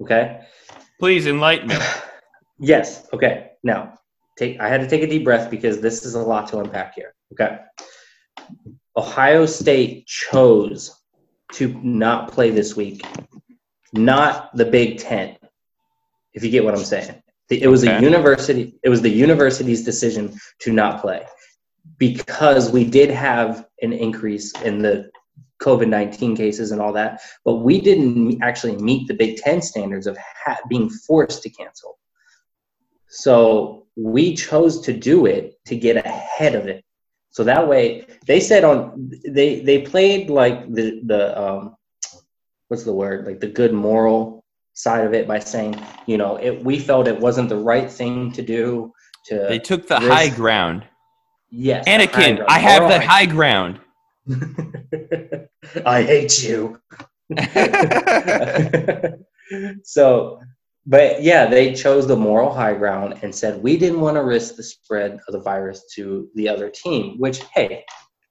Okay. Please enlighten me. Yes. Okay. Now, take. I had to take a deep breath because this is a lot to unpack here. Okay. Ohio State chose to not play this week, not the Big Ten. If you get what I'm saying, it was a university. It was the university's decision to not play because we did have an increase in the COVID 19 cases and all that, but we didn't actually meet the Big Ten standards of ha- being forced to cancel. So we chose to do it to get ahead of it. So that way, they said on they they played like the the um, what's the word like the good moral side of it by saying you know it we felt it wasn't the right thing to do to They took the risk- high ground. yes the Anakin, ground. I have the high ground. I hate you. so, but yeah, they chose the moral high ground and said we didn't want to risk the spread of the virus to the other team, which, hey,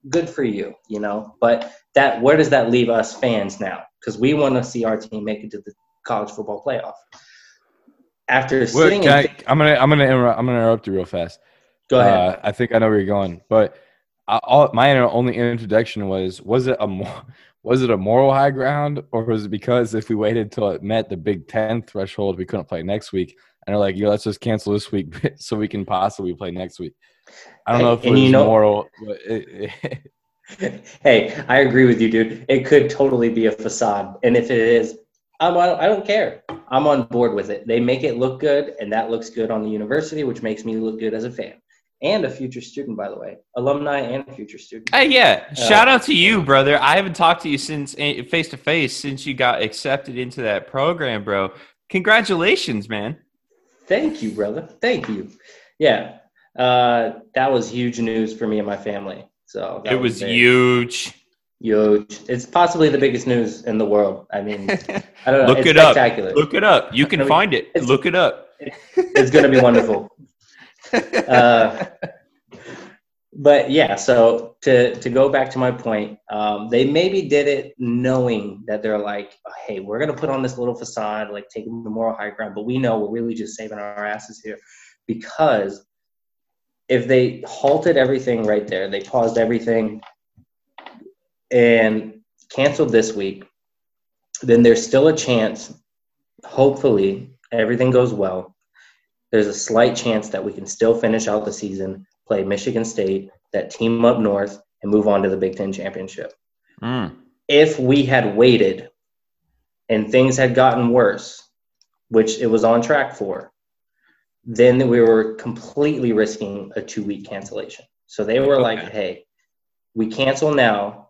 good for you, you know. But that, where does that leave us fans now? Because we want to see our team make it to the college football playoff. After sitting, I, I'm gonna I'm gonna interrupt, I'm gonna interrupt you real fast. go ahead. Uh, I think I know where you're going, but I, all, my only introduction was: was it a mo- was it a moral high ground, or was it because if we waited till it met the Big Ten threshold, we couldn't play next week? And they're like, "Yo, let's just cancel this week so we can possibly play next week." I don't know if it was you know- moral. But it, it, hey, I agree with you, dude. It could totally be a facade, and if it is, I'm I don't care. I'm on board with it. They make it look good, and that looks good on the university, which makes me look good as a fan and a future student, by the way, alumni and future student. Hey, yeah. Shout out to you, brother. I haven't talked to you since face to face since you got accepted into that program, bro. Congratulations, man. Thank you, brother. Thank you. Yeah, uh, that was huge news for me and my family. So It was big. huge. Huge. It's possibly the biggest news in the world. I mean, I don't know. Look it's it up. Look it up. You can I mean, find it. Look it up. It's going to be wonderful. uh, but yeah, so to to go back to my point, um, they maybe did it knowing that they're like, hey, we're gonna put on this little facade, like taking the moral high ground, but we know we're really just saving our asses here, because if they halted everything right there, they paused everything, and canceled this week, then there's still a chance. Hopefully, everything goes well. There's a slight chance that we can still finish out the season play Michigan State, that team up north, and move on to the Big Ten championship. Mm. If we had waited and things had gotten worse, which it was on track for, then we were completely risking a two week cancellation. So they were like, hey, we cancel now.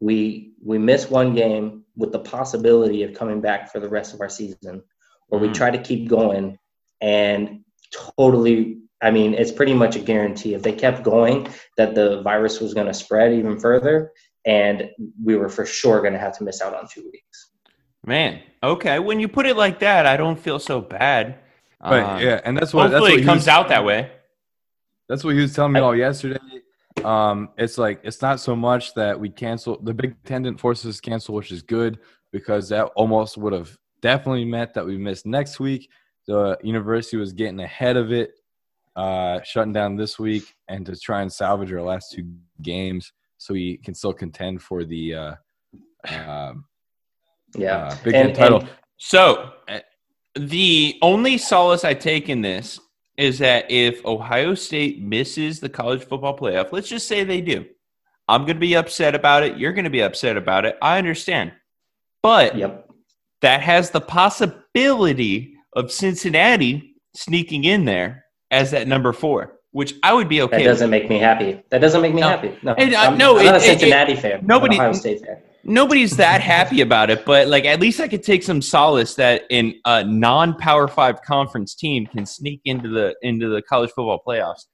We we miss one game with the possibility of coming back for the rest of our season, or we Mm. try to keep going and totally I mean, it's pretty much a guarantee. If they kept going, that the virus was going to spread even further, and we were for sure going to have to miss out on two weeks. Man, okay. When you put it like that, I don't feel so bad. But Um, yeah, and that's what that's what it comes was- out that way. That's what he was telling me all yesterday. Um, it's like it's not so much that we cancel the Big Ten didn't force us cancel, which is good because that almost would have definitely meant that we missed next week. The university was getting ahead of it, uh, shutting down this week, and to try and salvage our last two games so we can still contend for the uh, um, Yeah, uh, Big And- Ten title. and- So, uh, the only solace I take in this is that if Ohio State misses the college football playoff, let's just say they do, I'm going to be upset about it. You're going to be upset about it. I understand. But yep. that has the possibility of Cincinnati sneaking in there as that number four, which I would be okay That doesn't make me happy. That doesn't make me No. happy. No, And, uh, I'm, no, I'm not it- a it- Cincinnati fan. nobody- Ohio State fan. nobody's that happy about it, but like at least I could take some solace that in a non-power five conference team can sneak into the into the college football playoffs.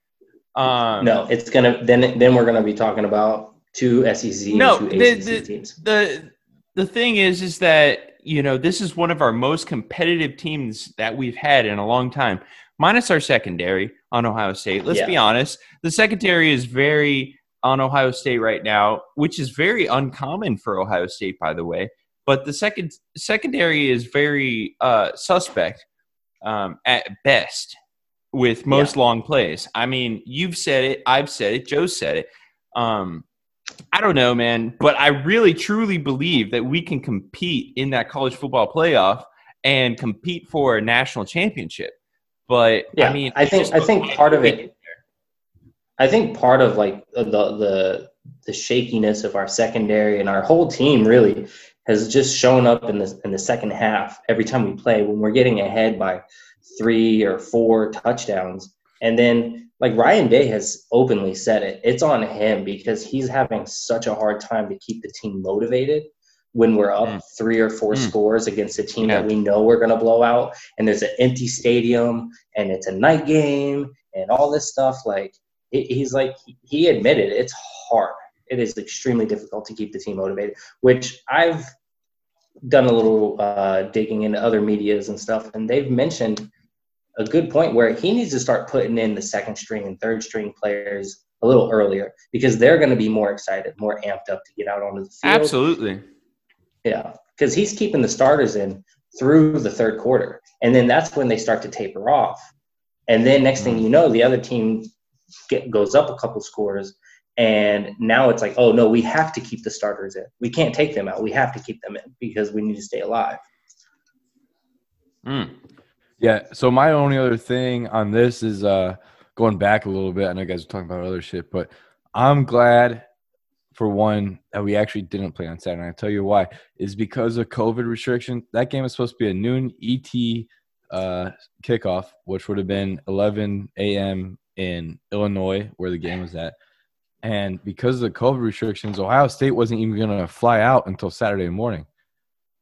Um, No, it's gonna then. Then we're gonna be talking about two SEC No, two the- ACC the- teams. the the thing is, is that you know this is one of our most competitive teams that we've had in a long time, minus our secondary on Ohio State. Let's Yeah. be honest, the secondary is very on Ohio State right now, which is very uncommon for Ohio State, by the way. But the second secondary is very uh, suspect um, at best with most long plays. I mean, you've said it, I've said it, Joe said it. Um, I don't know, man, but I really truly believe that we can compete in that college football playoff and compete for a national championship. But Yeah, I mean, I think- I think part of it- I think part of like the the the shakiness of our secondary and our whole team really has just shown up in the in the second half every time we play when we're getting ahead by three or four touchdowns and then like Ryan Day has openly said it it's on him because he's having such a hard time to keep the team motivated when we're up Mm. three or four Mm. scores against a team Yeah. that we know we're going to blow out and there's an empty stadium and it's a night game and all this stuff like he- he's like he admitted it's hard it is extremely difficult to keep the team motivated which i've done a little uh, digging into other medias and stuff and they've mentioned a good point where he needs to start putting in the second string and third string players a little earlier because they're going to be more excited more amped up to get out onto the field absolutely. yeah, because he's keeping the starters in through the third quarter, and then that's when they start to taper off. And then next thing you know, the other team get, goes up a couple scores, and now it's like, oh no, we have to keep the starters in. We can't take them out. We have to keep them in because we need to stay alive. Mm. Yeah. So my only other thing on this is uh going back a little bit. I know you guys are talking about other shit, but I'm glad for one that we actually didn't play on Saturday. I'll tell you why. Is because of COVID restriction. That game is supposed to be a noon ET uh kickoff, which would have been 11 a.m. in Illinois, where the game was at. And because of the COVID restrictions, Ohio State wasn't even going to fly out until Saturday morning.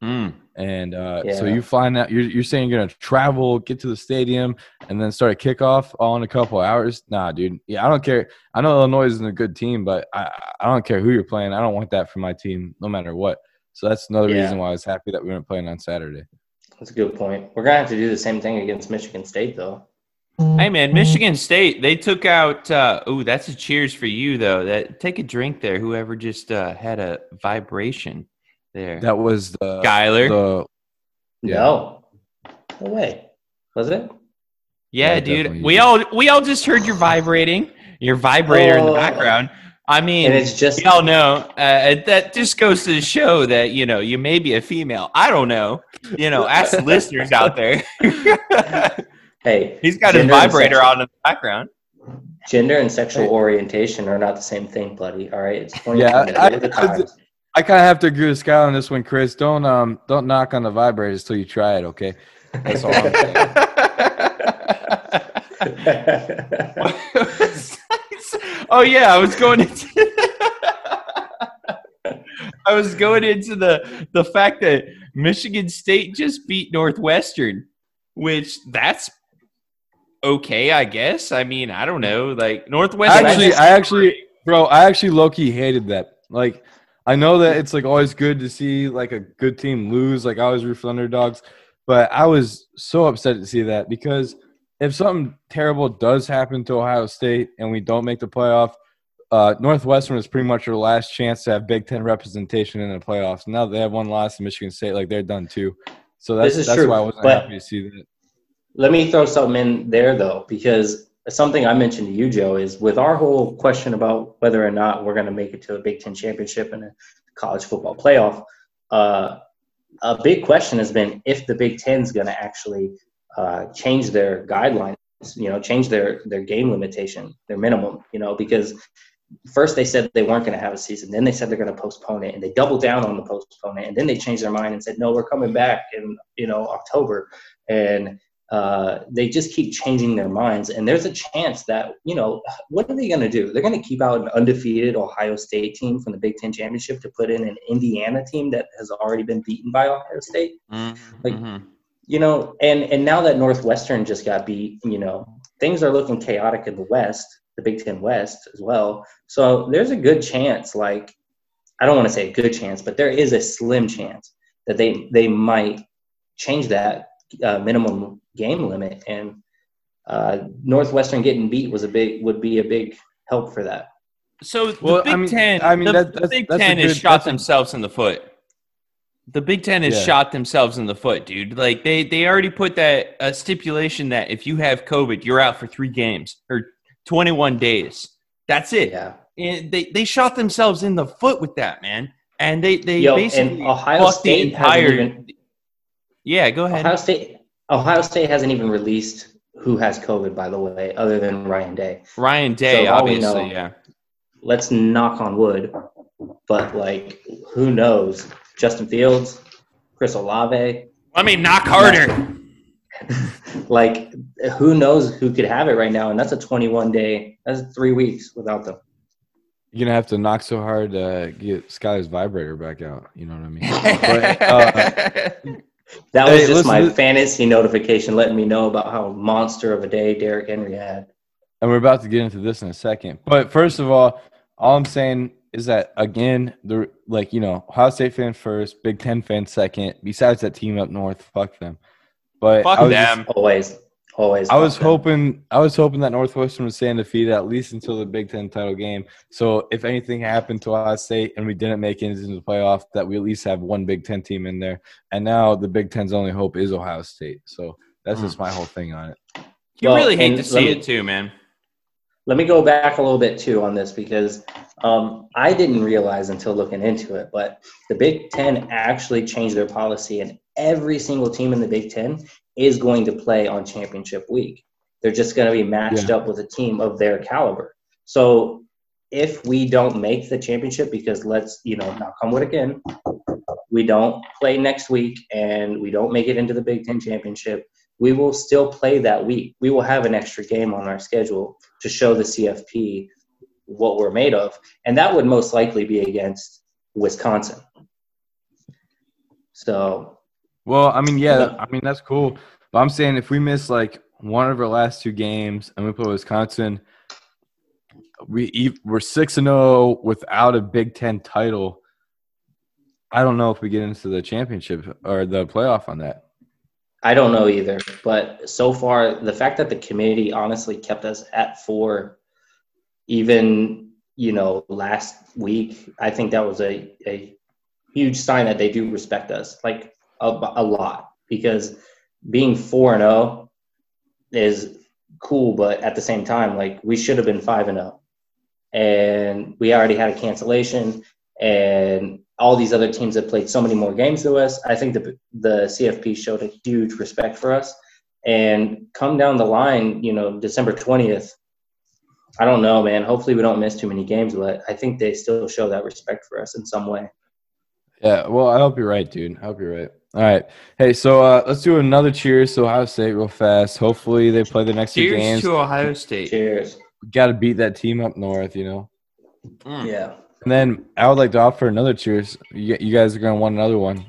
Mm. And uh, so you find out you're, you're saying you're gonna travel, get to the stadium, and then start a kickoff all in a couple hours. Nah, dude. Yeah, I don't care. I know Illinois isn't a good team, but I I don't care who you're playing. I don't want that for my team, no matter what. So that's another Yeah. reason why I was happy that we weren't playing on Saturday. That's a good point. We're gonna have to do the same thing against Michigan State, though. Hey man, Michigan State they took out. Uh, oh, that's a cheers for you though. That take a drink there. Whoever just uh, had a vibration there, That was the Skyler. the Yeah. No, no way. Was it? yeah, Yeah, dude. definitely. We all we all just heard your vibrating, your vibrator in the Oh. background. I mean, And it's just we all know uh, that just goes to show that you know you may be a female. I don't know. You know, ask the listeners out there. hey, He's got his vibrator sex- on in the background. gender and sexual orientation are not the same thing, buddy. All right, it's 2020. Yeah, I- the I- times. I kind of have to agree with Skyler on this one, Chris. Don't um don't knock on the vibrators till you try it, okay? That's all I'm saying. oh yeah, I was going into I was going into the the fact that Michigan State just beat Northwestern, which that's okay, I guess. I mean, I don't know. Like Northwestern actually, I actually, bro, I actually low key hated that. Like, I know that it's like always good to see like a good team lose. Like I always root for underdogs, but I was so upset to see that because if something terrible does happen to Ohio State and we don't make the playoff, uh, Northwestern is pretty much their last chance to have Big Ten representation in the playoffs. Now that they have one loss to Michigan State, like they're done too. So that's This is that's true, why I wasn't happy to see that. Let me throw something in there though, because something I mentioned to you, Joe, is with our whole question about whether or not we're going to make it to a Big Ten championship and a college football playoff. Uh, a big question has been if the Big Ten is going to actually uh, change their guidelines, you know, change their their game limitation, their minimum, you know, because first they said they weren't going to have a season, then they said they're going to postpone it, and they doubled down on the postpone it, and then they changed their mind and said no, we're coming back in you know October, and uh, they just keep changing their minds. And there's a chance that, you know, what are they going to do? They're going to keep out an undefeated Ohio State team from the Big Ten championship to put in an Indiana team that has already been beaten by Ohio State. Like- Mhm. You know, and and now that Northwestern just got beat, you know, things are looking chaotic in the West, the Big Ten West as well. So there's a good chance, like I don't want to say a good chance, but there is a slim chance that they they might change that uh, minimum game limit, and uh, Northwestern getting beat was a big would be a big help for that. So the Well, Big I mean- Ten, I mean, the, that- the Big that's Ten has good- shot themselves in the foot. The Big Ten has Yeah. shot themselves in the foot, dude. Like they they already put that uh, stipulation that if you have COVID, you're out for three games or 21 days. That's it. Yeah, And they they shot themselves in the foot with that, man. And they they Yo, basically and Ohio fucked the State hasn't entire. even yeah, go ahead. Ohio State Ohio State hasn't even released who has COVID, by the way, other than Ryan Day. Ryan Day, So obviously, know- yeah. let's knock on wood, but like, who knows? Justin Fields, Chris Olave, Let me knock harder. like, who knows who could have it right now? And that's a 21 day, that's three weeks without them. You're gonna have to knock so hard to get Sky's vibrator back out. You know what I mean? But, uh, That was Hey, just my this- fantasy notification letting me know about how monster of a day Derrick Henry had. and we're about to get into this in a second. But first of all, all I'm saying is that again, the like you know, Ohio State fan first, Big Ten fan second. Besides that team up north, fuck them. But Fuck I was just- Always, always. I was them. hoping I was hoping that Northwestern would stay undefeated at least until the Big Ten title game. So if anything happened to Ohio State and we didn't make it into the playoff, that we at least have one Big Ten team in there. And now the Big Ten's only hope is Ohio State. So that's just my whole thing on it. You Well, really hate to see me- it too, man. Let me go back a little bit too on this because um, I didn't realize until looking into it, but the Big Ten actually changed their policy, and every single team in the Big Ten is going to play on championship week. They're just going to be matched up with a team of their caliber. So if we don't make the championship, because let's, you know, knock on wood again, we don't play next week and we don't make it into the Big Ten championship, we will still play that week. We will have an extra game on our schedule to show the CFP what we're made of. And that would most likely be against Wisconsin. So Well, I mean, yeah, I mean that's cool. But I'm saying if we miss like one of our last two games and we play Wisconsin, we we're six and zero without a Big Ten title. I don't know if we get into the championship or the playoff on that. I don't know either. But so far, the fact that the community honestly kept us at four, even you know last week, I think that was a a huge sign that they do respect us, like a, a lot, because being four and zero is cool, but at the same time, like we should have been five and zero, and we already had a cancellation, and all these other teams have played so many more games than us. I think the the CFP showed a huge respect for us, and come down the line, you know, December twentieth. I don't know, man. Hopefully, we don't miss too many games, but I think they still show that respect for us in some way. Yeah, well, I hope you're right, dude. I hope you're right. All right. Hey, so uh, let's do another cheers to Ohio State real fast. Hopefully, they play the next two Cheers games. to Ohio State. Cheers. Got to beat that team up north, you know. Mm. Yeah. And then I would like to offer another cheers. You, you guys are gonna want another one.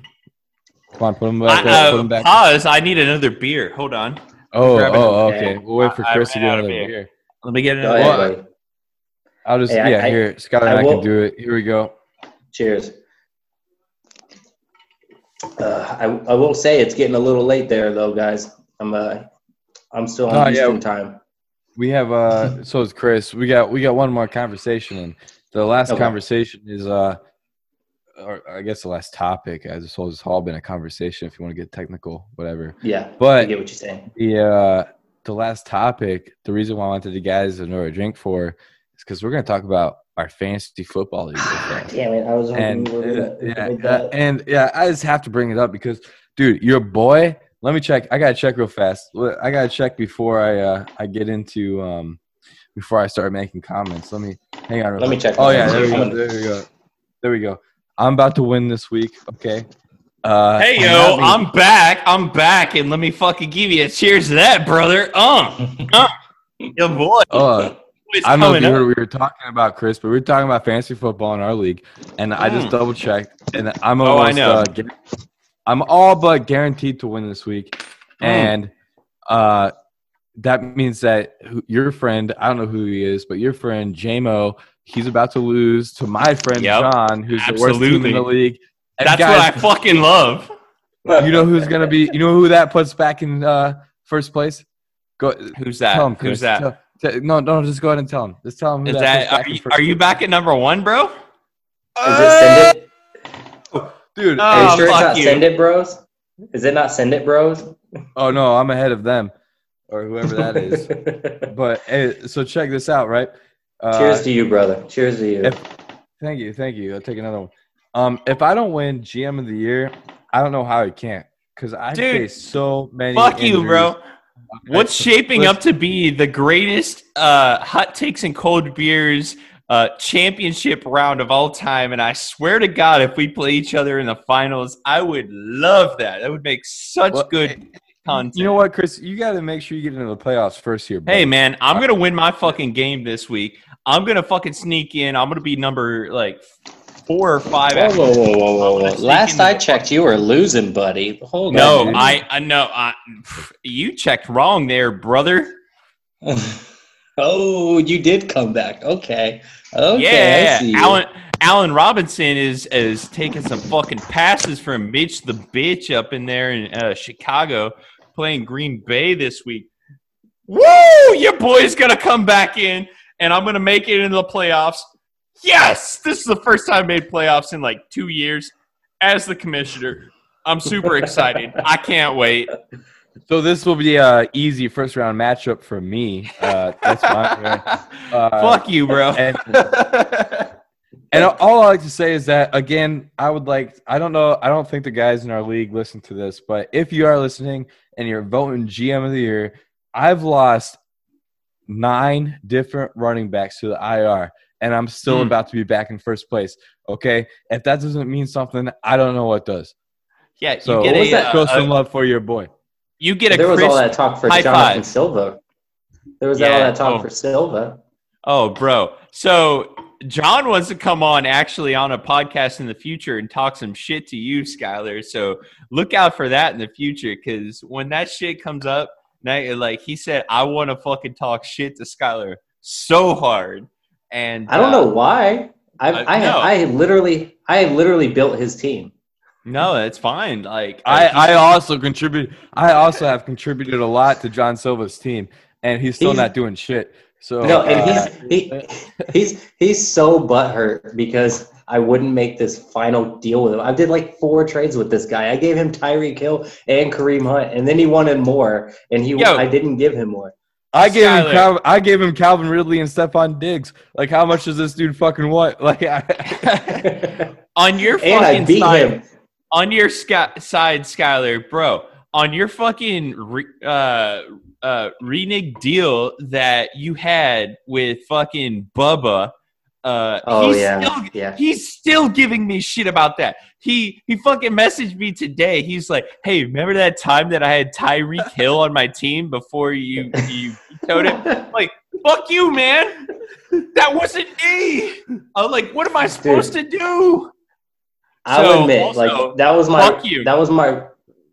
Come on, put them back. I, up, put uh, 'em back. pause. I need another beer. Hold on. oh, oh, Okay. okay. We'll wait for I- I Chris to get another beer. beer. Let me get Go another. ahead, Well. I'll just Hey, yeah. I- here, Scott and I I, will- can do it. Here we go. Cheers. Uh, I, I will say it's getting a little late there though, guys. I'm uh, I'm still on Oh, yeah. Eastern time. We have uh. so is Chris. We got we got one more conversation, and the last Okay. conversation is uh. Or I guess the last topic. I suppose it's all been a conversation. If you want to get technical, whatever. Yeah, but I get what you're saying. the uh, the last topic, the reason why I wanted the guys to know a drink for because we're gonna talk about our fantasy football league. real fast. Damn it! I was hoping and we were uh, gonna yeah, uh, that. and yeah, I just have to bring it up because, dude, your boy. Let me check. I gotta check real fast. I gotta check before I uh, I get into um before I start making comments. Let me hang on. real Let me check Oh yeah, there we go. There we go. There we go. I'm about to win this week. Okay. Uh, Hey I'm yo, having- I'm back. I'm back, and let me fucking give you a cheers to that, brother. Uh, uh your boy. Uh, is I don't know if you up. heard what we were talking about, Chris, but we were talking about fantasy football in our league, and I just Mm. double checked, and I'm Oh, I almost, know. Uh, gu- I'm all but guaranteed to win this week, Mm. and uh, that means that who- your friend, I don't know who he is, but your friend JMO, he's about to lose to my friend Yep. John, who's the worst team in the league. And That's guys, what I fucking love. you know who's gonna be? You know who that puts back in uh, first place? Go Who's that? him, Chris. Who's that? Tell- no, no, just go ahead and tell him. Just tell him who Is that, that? Are you, are you back at number one, bro? Is it send it? dude. Oh, Are you sure it's fuck not you. send it, bros? Is it not send it, bros? Oh no, I'm ahead of them, or whoever that is. but hey, so check this out, right? Uh, Cheers to you, brother. Cheers to you. if- thank you, thank you. I'll take another one. Um, if I don't win GM of the year, I don't know how I can't because I Dude, face so many. Fuck you, bro. What's shaping up to be the greatest uh, hot takes and cold beers uh, championship round of all time? And I swear to God, if we play each other in the finals, I would love that. That would make such Well, good content. You know what, Chris? You got to make sure you get into the playoffs first here. Hey man, I'm gonna win my fucking game this week. I'm gonna fucking sneak in. I'm gonna be number like four or five. Whoa, whoa, whoa, whoa, whoa, whoa. Last I checked, you were losing, buddy. Hold No, on. I, I no, I, you checked wrong there, brother. oh, you did come back. Okay. Okay. yeah, I see you. Allen Allen Robinson is is taking some fucking passes from Mitch the bitch up in there in uh, Chicago, playing Green Bay this week. Woo! Your boy's gonna come back in, and I'm gonna make it into the playoffs. Yes, this is the first time I made playoffs in like two years as the commissioner. I'm super excited. I can't wait. So this will be a easy first round matchup for me. Uh, that's fine. Uh, Fuck you, bro. and And all I like to say is that again, I would like I don't know, I don't think the guys in our league listen to this, but if you are listening and you're voting GM of the year, I've lost nine different running backs to the IR, and I'm still Hmm. about to be back in first place. Okay, if that doesn't mean something, I don't know what does. yeah, So you get What was a, that? uh, show a- some love for your boy. you get a there was crisp all that talk for Jonathan five. Silva. There was Yeah, all that talk oh. for Silva. Oh, bro. So John wants to come on actually on a podcast in the future and talk some shit to you, Skylar. So look out for that in the future because when that shit comes up, like he said, I want to fucking talk shit to Skylar so hard. And I don't uh, know why. I uh, I, no. I literally I literally built his team. No, it's fine. Like I, I also contribute. I also have contributed a lot to John Silva's team, and he's still He's- not doing shit. So No, and uh, he's he, he's he's so butthurt because I wouldn't make this final deal with him. I did like four trades with this guy. I gave him Tyreek Hill and Kareem Hunt, and then he wanted more, and he Yo. I didn't give him more. I gave him Cal- I gave him Calvin Ridley and Stefon Diggs. Like, how much does this dude fucking want? Like, I, on your and I fucking beat side, him. on your sky, side, Skylar, bro, on your fucking re, uh, uh, reneged deal that you had with fucking Bubba, uh, Oh he's yeah, still yeah. he's still giving me shit about that. He he fucking messaged me today. He's like, "Hey, remember that time that I had Tyreek Hill on my team before you you vetoed it?" Like, fuck you, man. That wasn't me. I'm like, what am I supposed to do? I'll So, admit, also, like that was my that was my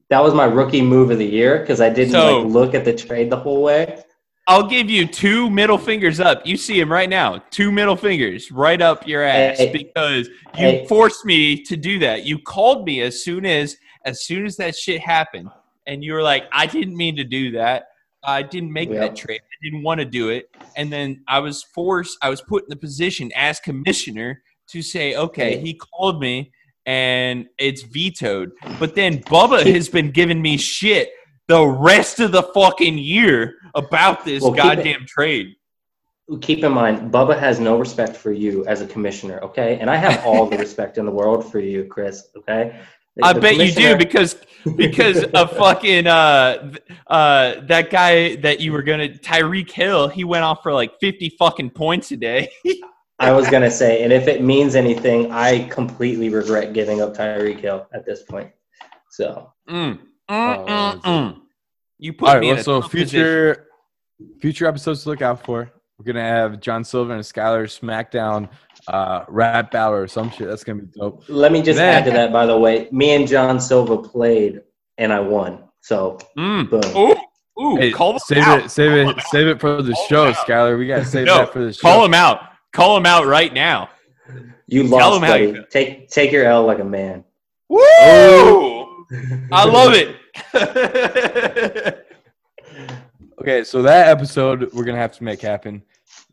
that was my rookie move of the year because I didn't So- like look at the trade the whole way. I'll give you two middle fingers up. You see him right now. Two middle fingers right up your ass Hey, because you hey. forced me to do that. You called me as soon as as soon as that shit happened, and you were like, "I didn't mean to do that. I didn't make Yep. that trade. I didn't want to do it." And then I was forced. I was put in the position as commissioner to say, "Okay, he called me." And it's vetoed. But then Bubba has been giving me shit the rest of the fucking year about this Well, keep goddamn trade. Keep in mind, Bubba has no respect for you as a commissioner, okay? And I have all the respect in the world for you, Chris. Okay. I The bet you do because because of fucking uh uh that guy that you were gonna Tyreek Hill, he went off for like fifty fucking points a day. I was gonna say, and if it means anything, I completely regret giving up Tyreek Hill at this point. So Mm. Mm, Oh, mm, that's it. You put all right. me in Well, a so tough position. future future episodes to look out for. We're gonna have John Silva and Skylar SmackDown uh, rap battle or some shit. That's gonna be dope. let me just Man. add to that. By the way, me and John Silva played, and I won. So Mm. boom. Ooh, ooh, Hey, call him save out. it, save Call him it, out. save it for the Call show, him out. Skylar. We gotta save No, that for the show. Call him out. Call him out right now. You Tell lost, him how you buddy. Take take your L like a man. Woo! I love it. Okay, so that episode we're gonna have to make happen.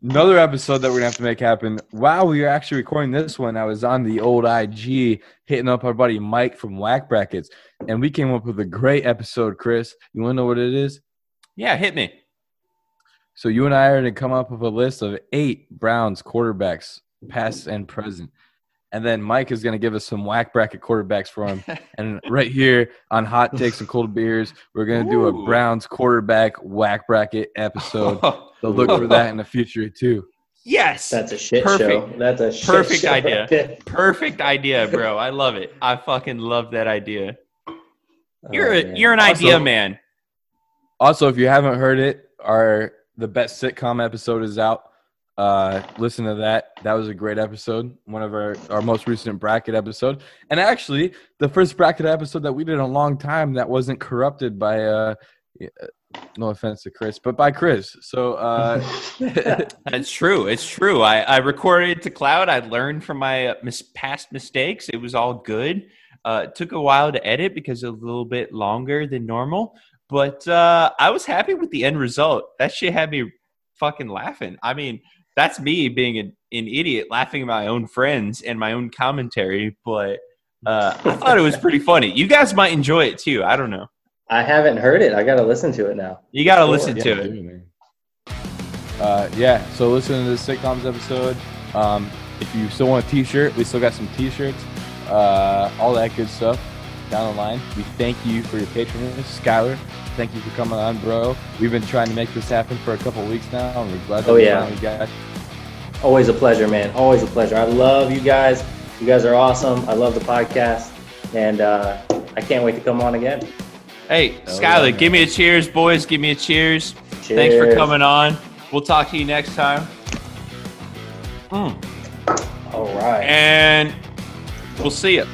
Another episode that we're gonna have to make happen. While we were actually recording this one, I was on the old IG hitting up our buddy Mike from Whack Brackets, and we came up with a great episode. Chris, you wanna know what it is? yeah, hit me. So you and I are gonna come up with a list of eight Browns quarterbacks, past and present. And then Mike is going to give us some whack bracket quarterbacks for him. and right here on Hot Takes and Cold Beers, we're going to do a Browns quarterback whack bracket episode. So look for that in the future too. yes. That's a shit Perfect. show. That's a shit Perfect show idea. right. Perfect idea, bro. I love it. I fucking love that idea. You're Oh, a, man. you're an Also- idea man. Also, if you haven't heard it, our the best sitcom episode is out. Uh, listen to that. That was a great episode. One of our our most recent bracket episode, and actually the first bracket episode that we did in a long time that wasn't corrupted by uh, no offense to Chris, but by Chris. So uh, That's true. It's true. I, I recorded to cloud. I learned from my uh, mis- past mistakes. It was all good. Uh, it took a while to edit because a little bit longer than normal, but uh, I was happy with the end result. That shit had me fucking laughing. I mean, that's me being an, an idiot, laughing at my own friends and my own commentary, but uh, I thought it was pretty funny. You guys might enjoy it too. I don't know. I haven't heard it. I got to listen to it now. You got to Sure, listen Yeah, to it. Uh, yeah, so listen to this sitcoms episode. Um, if you still want a T-shirt, we still got some T-shirts. Uh, all that good stuff down the line. We thank you for your patronage, Skylar. Thank you for coming on, bro. We've been trying to make this happen for a couple weeks now, and we're glad that Oh, we yeah. finally got. Always a pleasure, man. Always a pleasure. I love you guys. You guys are awesome. I love the podcast, and uh, I can't wait to come on again. Hey, Oh, Skylar, yeah, give me a cheers, boys. Give me a cheers. Cheers. Thanks for coming on. We'll talk to you next time. Mm. All right. And we'll see you.